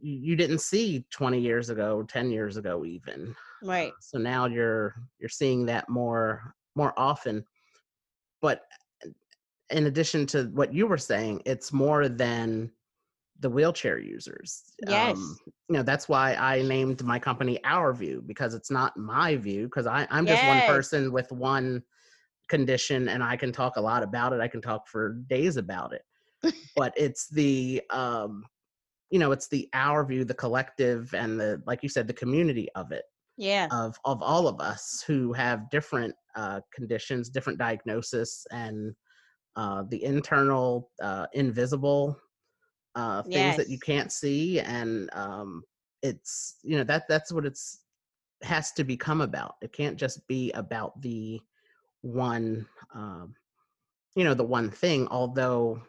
you didn't see 20 years ago, 10 years ago, even. Right. So now you're you're seeing that more more often. But in addition to what you were saying, it's more than the wheelchair users. Um, Yes. you know, that's why I named my company Our View because it's not my view because I I'm just one person with one condition and I can talk a lot about it. I can talk for days about it. but it's the um you know, it's the our view, the collective and the like you said the community of it Yeah. of of all of us who have different uh, conditions, different diagnosis, and uh, the internal uh, invisible uh, things that you can't see, and um, it's you know that that's what it's has to become about. It can't just be about the one, um, you know, the one thing. Although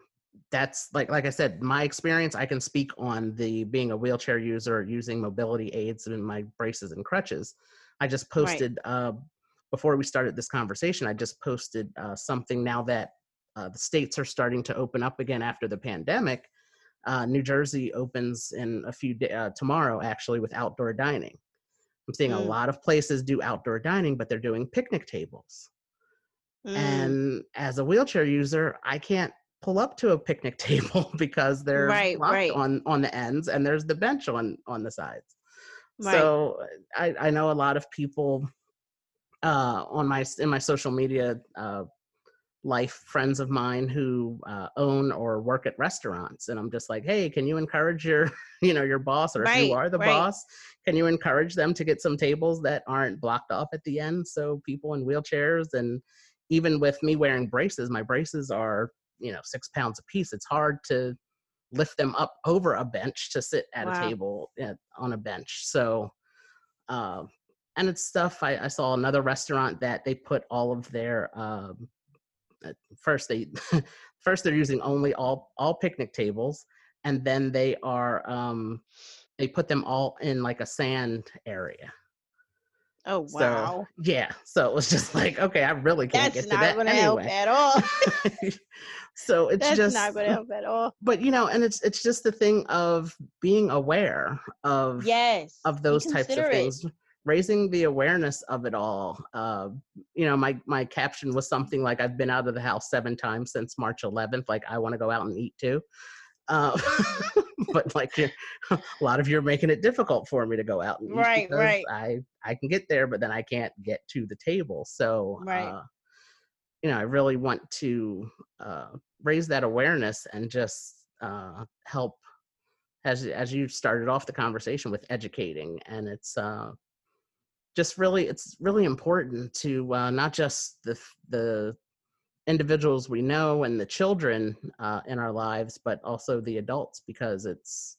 that's like like I said, my experience. I can speak on the being a wheelchair user, using mobility aids and my braces and crutches. I just Right. posted uh, before we started this conversation. I just posted uh, something now that uh, the states are starting to open up again after the pandemic. Uh, New Jersey opens in a few days uh, tomorrow, actually, with outdoor dining. I'm seeing a Mm. lot of places do outdoor dining, but they're doing picnic tables. Mm. And as a wheelchair user, I can't pull up to a picnic table because they're Right, right. on on the ends, and there's the bench on on the sides. Right. So I, I know a lot of people uh, on my in my social media uh, life, friends of mine who uh, own or work at restaurants, and I'm just like, hey, can you encourage your you know your boss, or if you are the right. boss, can you encourage them to get some tables that aren't blocked off at the end so people in wheelchairs and even with me wearing braces, my braces are you know six pounds a piece. It's hard to lift them up over a bench to sit at Wow. a table at, on a bench. So, um, and it's stuff. I, I saw another restaurant that they put all of their um, first they first they're using only all all picnic tables, and then they are um, they put them all in like a sand area. oh So wow. yeah, so it was just like okay, I really can't That's get to not that going to help anyway. at all. so it's That's just not going to help at all. but you know and it's it's just the thing of being aware of Yes. of those types of things raising the awareness of it all uh you know my my caption was something like i've been out of the house seven times since march 11th like i want to go out and eat too uh, but like you're, a lot of you are making it difficult for me to go out and eat Right, right. i i can get there but then i can't get to the table so Right. uh you know i really want to uh raise that awareness and just uh help as as you started off the conversation with educating and it's uh just really it's really important to uh, not just the the individuals we know and the children uh, in our lives but also the adults because it's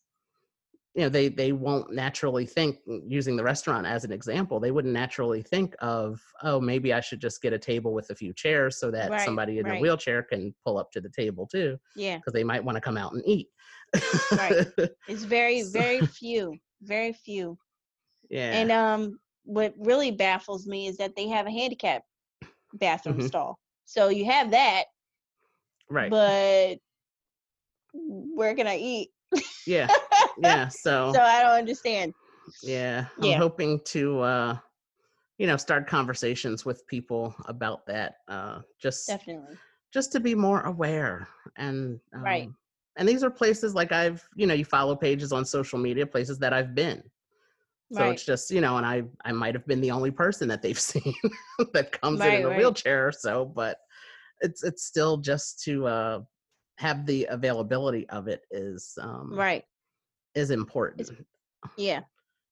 you know they they won't naturally think using the restaurant as an example they wouldn't naturally think of oh maybe i should just get a table with a few chairs so that Right, somebody in a wheelchair can pull up to the table too Yeah. because they might want to come out and eat Right. It's very, very few. Very few. yeah And um, what really baffles me is that they have a handicap bathroom Mhm. stall. So you have that, right but where can I eat? yeah yeah so So I don't understand. yeah i'm Yeah. hoping to uh you know start conversations with people about that uh just Definitely. just to be more aware and um, Right. and these are places like i've you know you follow pages on social media places that i've been so Right. it's just you know and i i might have been the only person that they've seen that comes in Right, in a right. wheelchair or so but it's it's still just to uh have the availability of it is um Right. is important Yeah.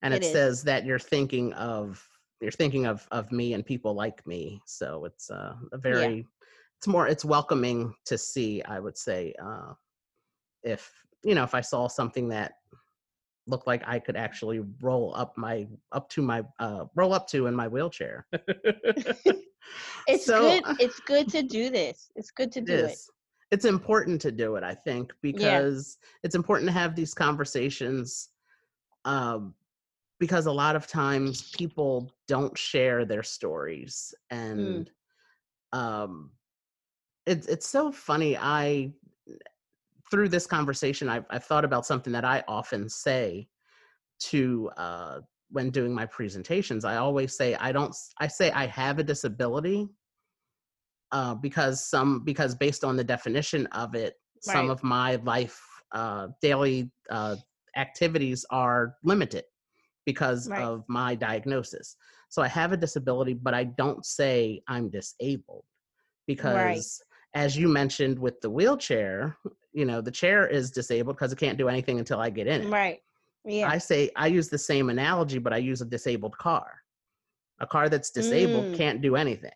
and it, it says that you're thinking of you're thinking of of me and people like me so it's uh, a very it's more it's welcoming to see i would say uh if you know if i saw something that looked like i could actually roll up my up to my uh roll up to in my wheelchair It's So, good. It's good to do this. It's good to it do it. it's important to do it i think because it's important to have these conversations um because a lot of times people don't share their stories and um it's it's so funny i through this conversation I've, I've thought about something that i often say to uh when doing my presentations i always say i don't I say i have a disability uh because some because based on the definition of it some of my life uh daily uh activities are limited because Right. of my diagnosis. So i have a disability but i don't say i'm disabled because as you mentioned with the wheelchair you know the chair is disabled because it can't do anything until i get in it Right. Yeah. I say I use the same analogy, but I use a disabled car. A car that's disabled Mm. can't do anything.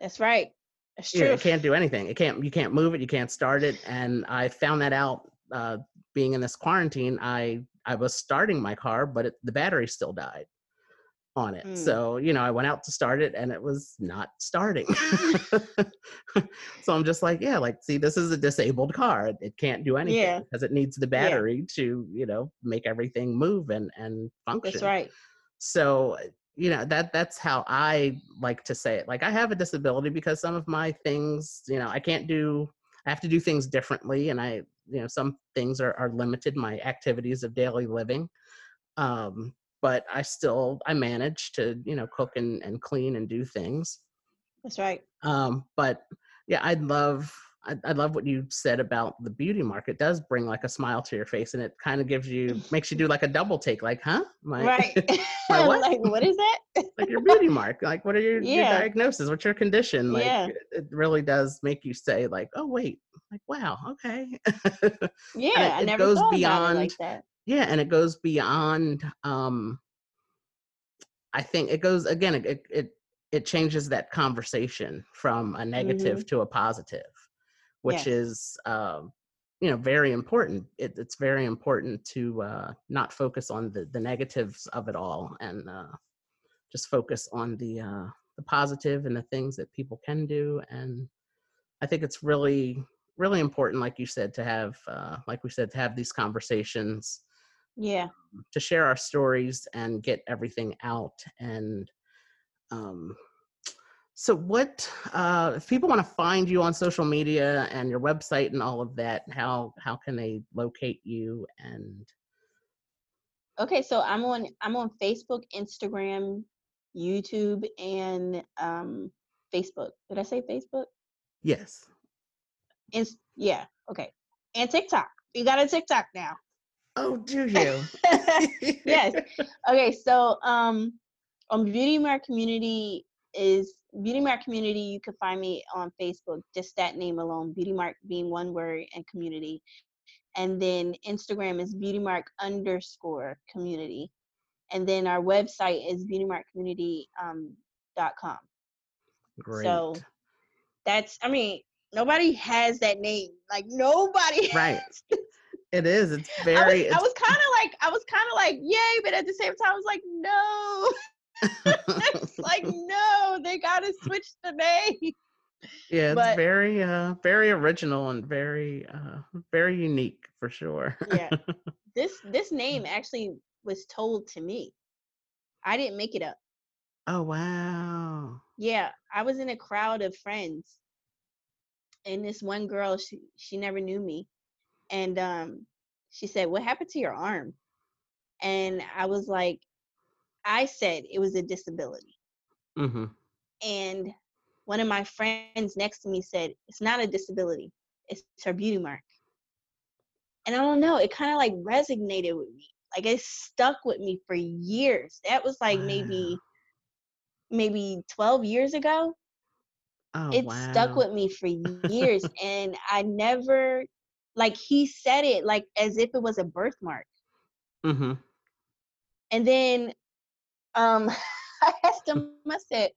That's right. That's true. it can't do anything. It can't. You can't move it. You can't start it. And I found that out uh, being in this quarantine. I I was starting my car, but it, the battery still died on it. Mm. So you know, I went out to start it, and it was not starting. so I'm just like, yeah, like see, this is a disabled car. It, it can't do anything Yeah. because it needs the Yeah. battery to you know make everything move and and function That's right. so you know that that's how i like to say it like i have a disability because some of my things you know i can't do i have to do things differently and i you know some things are, are limited my activities of daily living um but i still i manage to you know cook and, and clean and do things That's right. um but yeah i'd love I, I love what you said about the beauty mark. It does bring like a smile to your face, and it kind of gives you makes you do like a double take, like, huh, my, Right. My what? like what is that? like your beauty mark like what are your, your diagnosis what's your condition like Yeah. it- it really does make you say like oh wait like wow okay Yeah, I it never goes thought about it beyond- like that. Yeah and it goes beyond um i think it goes again it it it, changes that conversation from a negative to a positive which Yes. is um you know very important it, it's very important to uh not focus on the the negatives of it all and uh just focus on the uh the positive and the things that people can do and i think it's really really important like you said to have uh like we said to have these conversations Yeah. to share our stories and get everything out and um so what uh if people want to find you on social media and your website and all of that how how can they locate you and Okay, so I'm on I'm on Facebook, Instagram, YouTube, and um Facebook. Did I say Facebook? yes Inst- yeah, okay. And TikTok. You got a TikTok now. Oh do you yes. Okay, so um on Beauty Mark Community is Beauty Mark Community, you can find me on Facebook, just that name alone, Beauty Mark being one word and community. And then Instagram is Beauty Mark underscore community. And then our website is beautymarkcommunity um, dot com. great So that's I mean, nobody has that name. Like nobody Right. It is it's I was, very I was kind of like, I was kind of like, yay, but at the same time, I was like, no, it's like, no, they gotta switch the name. yeah it's but- very uh very original and very uh very unique for sure Yeah, this this name actually was told to me. I didn't make it up. oh wow Yeah, I was in a crowd of friends, and this one girl, she she never knew me, and um, she said, "What happened to your arm?" And I was like, I said it was a disability. Mm-hmm. And one of my friends next to me said, It's not a disability, it's her beauty mark. And I don't know, it kind of like resonated with me. Like it stuck with me for years. That was like wow. maybe maybe 12 years ago. Oh, it wow. stuck with me for years and I never like he said it like as if it was a birthmark. Mm-hmm. And then um I asked him, I said,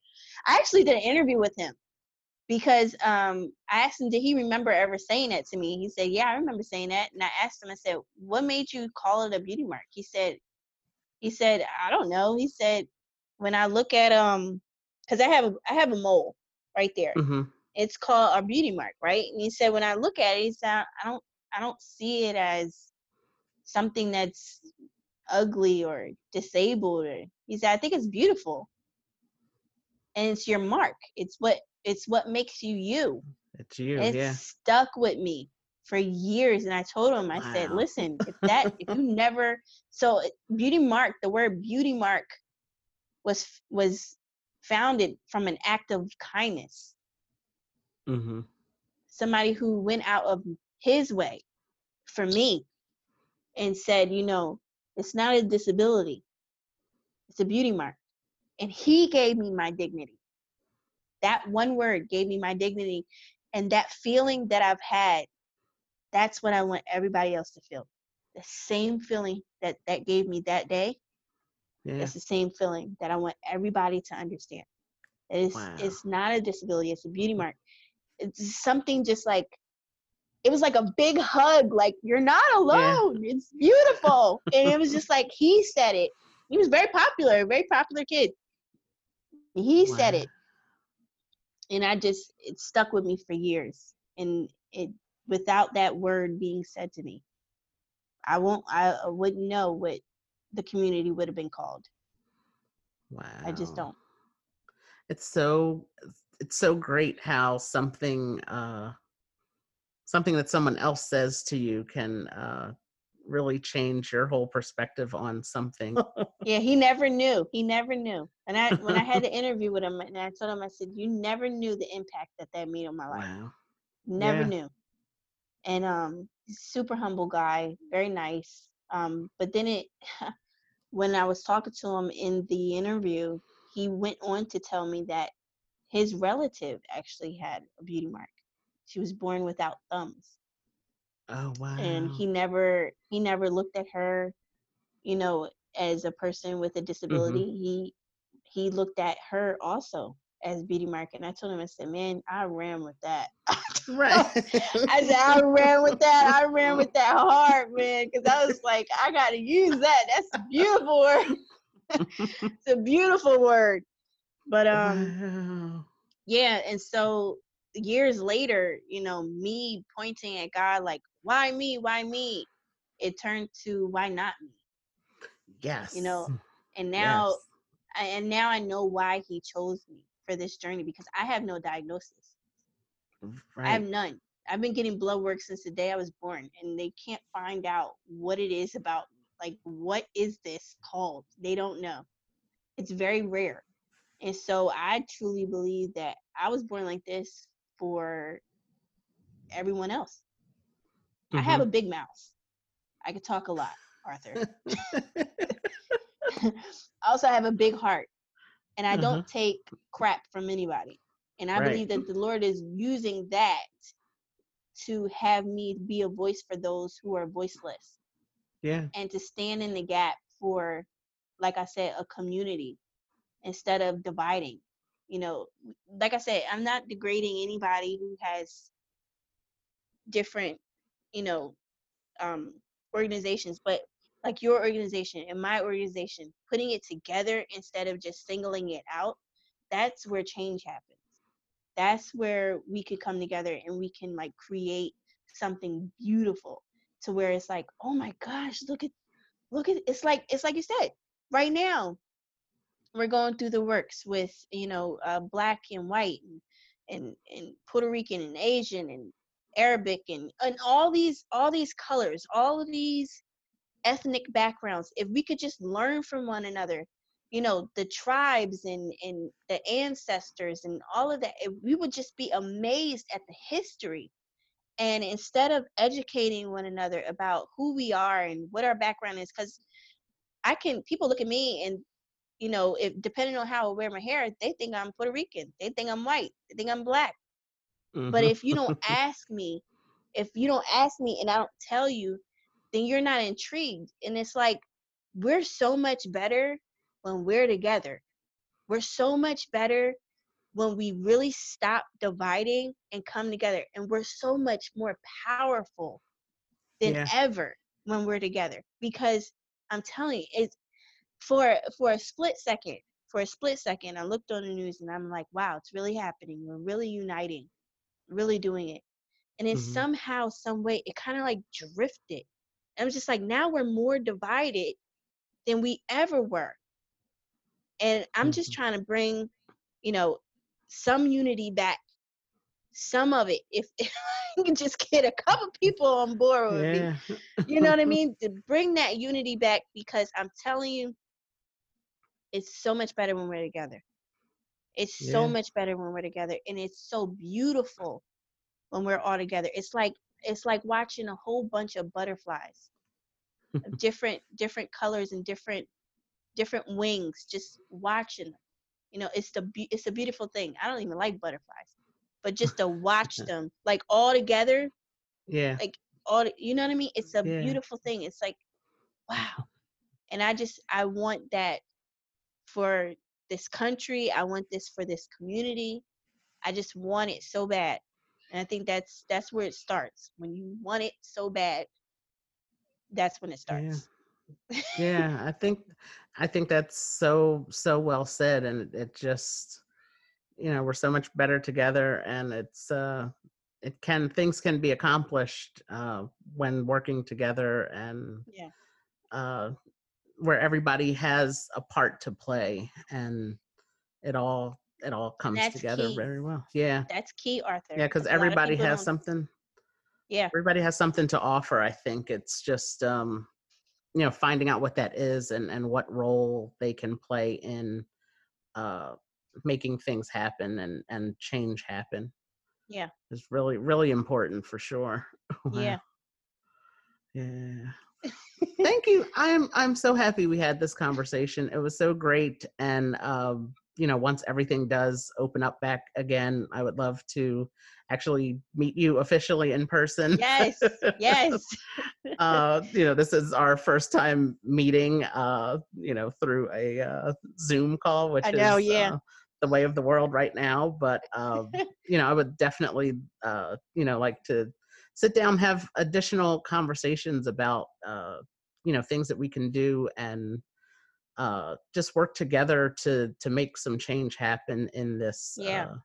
I actually did an interview with him because um I asked him, did he remember ever saying that to me? He said, Yeah, I remember saying that. And I asked him, I said, What made you call it a beauty mark? He said, he said, I don't know. He said, when I look at um because I have a I have a mole right there. Mm-hmm. It's called a beauty mark, right? And he said when I look at it, he said I don't I don't see it as something that's ugly or disabled or he said I think it's beautiful. And it's your mark. It's what it's what makes you you. It's you. It yeah. stuck with me for years and I told him I wow. said, "Listen, if that if you never so beauty mark, the word beauty mark was was founded from an act of kindness. Mm-hmm. Somebody who went out of his way for me and said, you know, it's not a disability, it's a beauty mark. And he gave me my dignity. That one word gave me my dignity. And that feeling that I've had, that's what I want everybody else to feel. The same feeling that that gave me that day yeah. It's the same feeling that I want everybody to understand. It's wow. it's not a disability, it's a beauty mark. It's something just like it was like a big hug, like you're not alone. Yeah. It's beautiful. and it was just like he said it. He was very popular, very popular kid. He wow. said it. And I just it stuck with me for years. And it without that word being said to me, I won't I wouldn't know what the community would have been called. Wow. I just don't. It's so it's so great how something uh something that someone else says to you can uh really change your whole perspective on something. yeah, he never knew. He never knew. And I when I had the interview with him and I told him I said you never knew the impact that that made on my life. Wow. Never yeah. knew. And um super humble guy, very nice. Um but then it when I was talking to him in the interview, he went on to tell me that his relative actually had a beauty mark. She was born without thumbs. Oh wow. And he never he never looked at her, you know, as a person with a disability. Mm-hmm. He he looked at her also as beauty mark. And I told him, I said, man, I ran with that. right. I said, I ran with that. I ran with that hard, man. Cause I was like, I got to use that. That's a beautiful word. it's a beautiful word. But, um, wow. yeah. And so years later, you know, me pointing at God, like, why me? Why me? It turned to, why not me? Yes. You know, and now, yes. and now I know why he chose me for this journey because I have no diagnosis. Right. I have none. I've been getting blood work since the day I was born, and they can't find out what it is about me. Like, what is this called? They don't know. It's very rare. And so I truly believe that I was born like this for everyone else. Mm-hmm. I have mm-hmm. a big mouth. I could talk a lot, Arthur. also, I have a big heart and I uh-huh. don't take crap from anybody. And I right. believe that the Lord is using that to have me be a voice for those who are voiceless. Yeah. And to stand in the gap for, like I said, a community instead of dividing. You know, like I said, I'm not degrading anybody who has different, you know, um, organizations, but like your organization and my organization, putting it together instead of just singling it out, that's where change happens. That's where we could come together and we can like create something beautiful to where it's like, oh my gosh, look at look at it's like it's like you said, right now we're going through the works with, you know, uh, black and white and, and and Puerto Rican and Asian and Arabic and and all these all these colors, all of these ethnic backgrounds, if we could just learn from one another you know the tribes and and the ancestors and all of that we would just be amazed at the history. And instead of educating one another about who we are and what our background is because i can people look at me and you know if depending on how i wear my hair they think i'm puerto rican they think i'm white they think i'm black mm-hmm. but if you don't ask me if you don't ask me and i don't tell you then you're not intrigued and it's like we're so much better when we're together we're so much better when we really stop dividing and come together and we're so much more powerful than yeah. ever when we're together because i'm telling you it's for for a split second for a split second i looked on the news and i'm like wow it's really happening we're really uniting really doing it and then mm-hmm. somehow some way it kind of like drifted and i was just like now we're more divided than we ever were and i'm mm-hmm. just trying to bring you know some unity back some of it if, if I can just get a couple people on board with yeah. me you know what i mean to bring that unity back because i'm telling you it's so much better when we're together. It's yeah. so much better when we're together and it's so beautiful when we're all together. It's like it's like watching a whole bunch of butterflies of different different colors and different different wings just watching them you know it's the it's a beautiful thing. I don't even like butterflies but just to watch them like all together yeah. like all you know what i mean? It's a yeah. beautiful thing. It's like wow. And i just i want that for this country i want this for this community. I just want it so bad and i think that's that's where it starts. When you want it so bad that's when it starts. Yeah, yeah i think I think that's so so well said, and it just you know we're so much better together, and it's uh, it can things can be accomplished uh, when working together and yeah. uh, where everybody has a part to play, and it all it all comes together key. very well. Yeah, that's key, Arthur. Yeah, because everybody has something. Yeah, everybody has something to offer. I think it's just um, you know finding out what that is and and what role they can play in uh making things happen and and change happen yeah is really really important for sure wow. yeah yeah thank you i'm i'm so happy we had this conversation it was so great and um you know once everything does open up back again i would love to actually meet you officially in person. Yes, yes. uh, you know, this is our first time meeting, uh, you know, through a uh, Zoom call, which I know, is yeah. Uh, the way of the world right now. But, um, you know, I would definitely, uh, you know, like to sit down, have additional conversations about, uh, you know, things that we can do and uh, just work together to to make some change happen in this yeah. uh,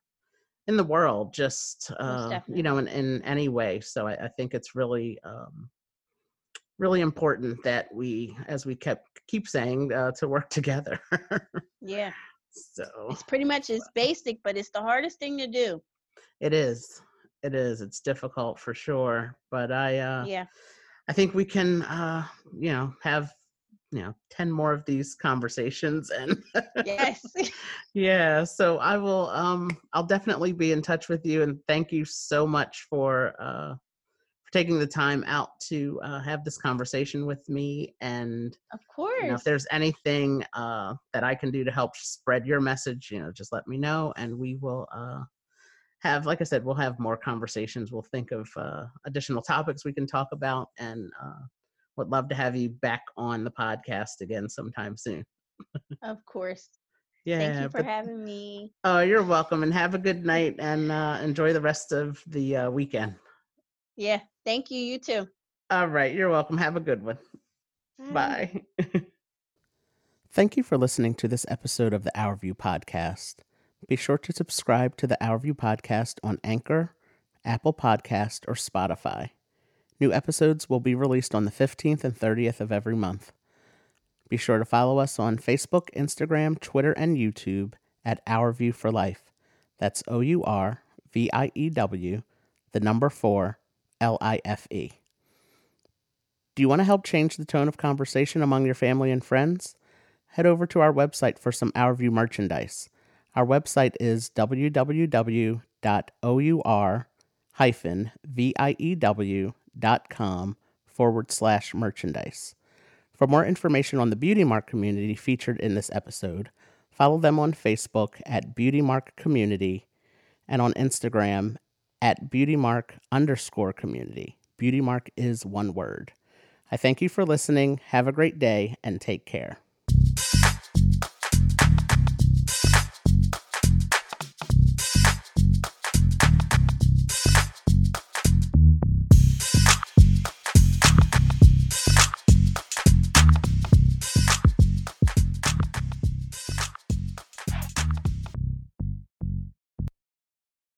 in the world, just uh, you know, in, in any way. So I, I think it's really um, really important that we, as we kept keep saying, uh, to work together. yeah. So it's pretty much it's basic, but it's the hardest thing to do. It is. It is. It's difficult for sure. But I uh yeah. I think we can uh, you know, have you know 10 more of these conversations and yes yeah so i will um i'll definitely be in touch with you and thank you so much for uh for taking the time out to uh, have this conversation with me and of course you know, if there's anything uh that i can do to help spread your message you know just let me know and we will uh have like i said we'll have more conversations we'll think of uh additional topics we can talk about and uh would love to have you back on the podcast again sometime soon. of course. Yeah. Thank you for but, having me. Oh, you're welcome and have a good night and uh, enjoy the rest of the uh, weekend. Yeah. Thank you. You too. All right. You're welcome. Have a good one. Bye. Bye. Thank you for listening to this episode of the Our View podcast. Be sure to subscribe to the Our View podcast on Anchor, Apple Podcast, or Spotify. New episodes will be released on the 15th and 30th of every month. Be sure to follow us on Facebook, Instagram, Twitter, and YouTube at Our View for Life. That's O U R V I E W, the number 4, L I F E. Do you want to help change the tone of conversation among your family and friends? head over to our website for some Our View merchandise. Our website is www.our-view.com forward slash merchandise. For more information on the Beauty Mark community featured in this episode, follow them on Facebook at Beauty Mark Community and on Instagram at Beauty Mark underscore community. Beauty Mark is one word. I thank you for listening. Have a great day and take care.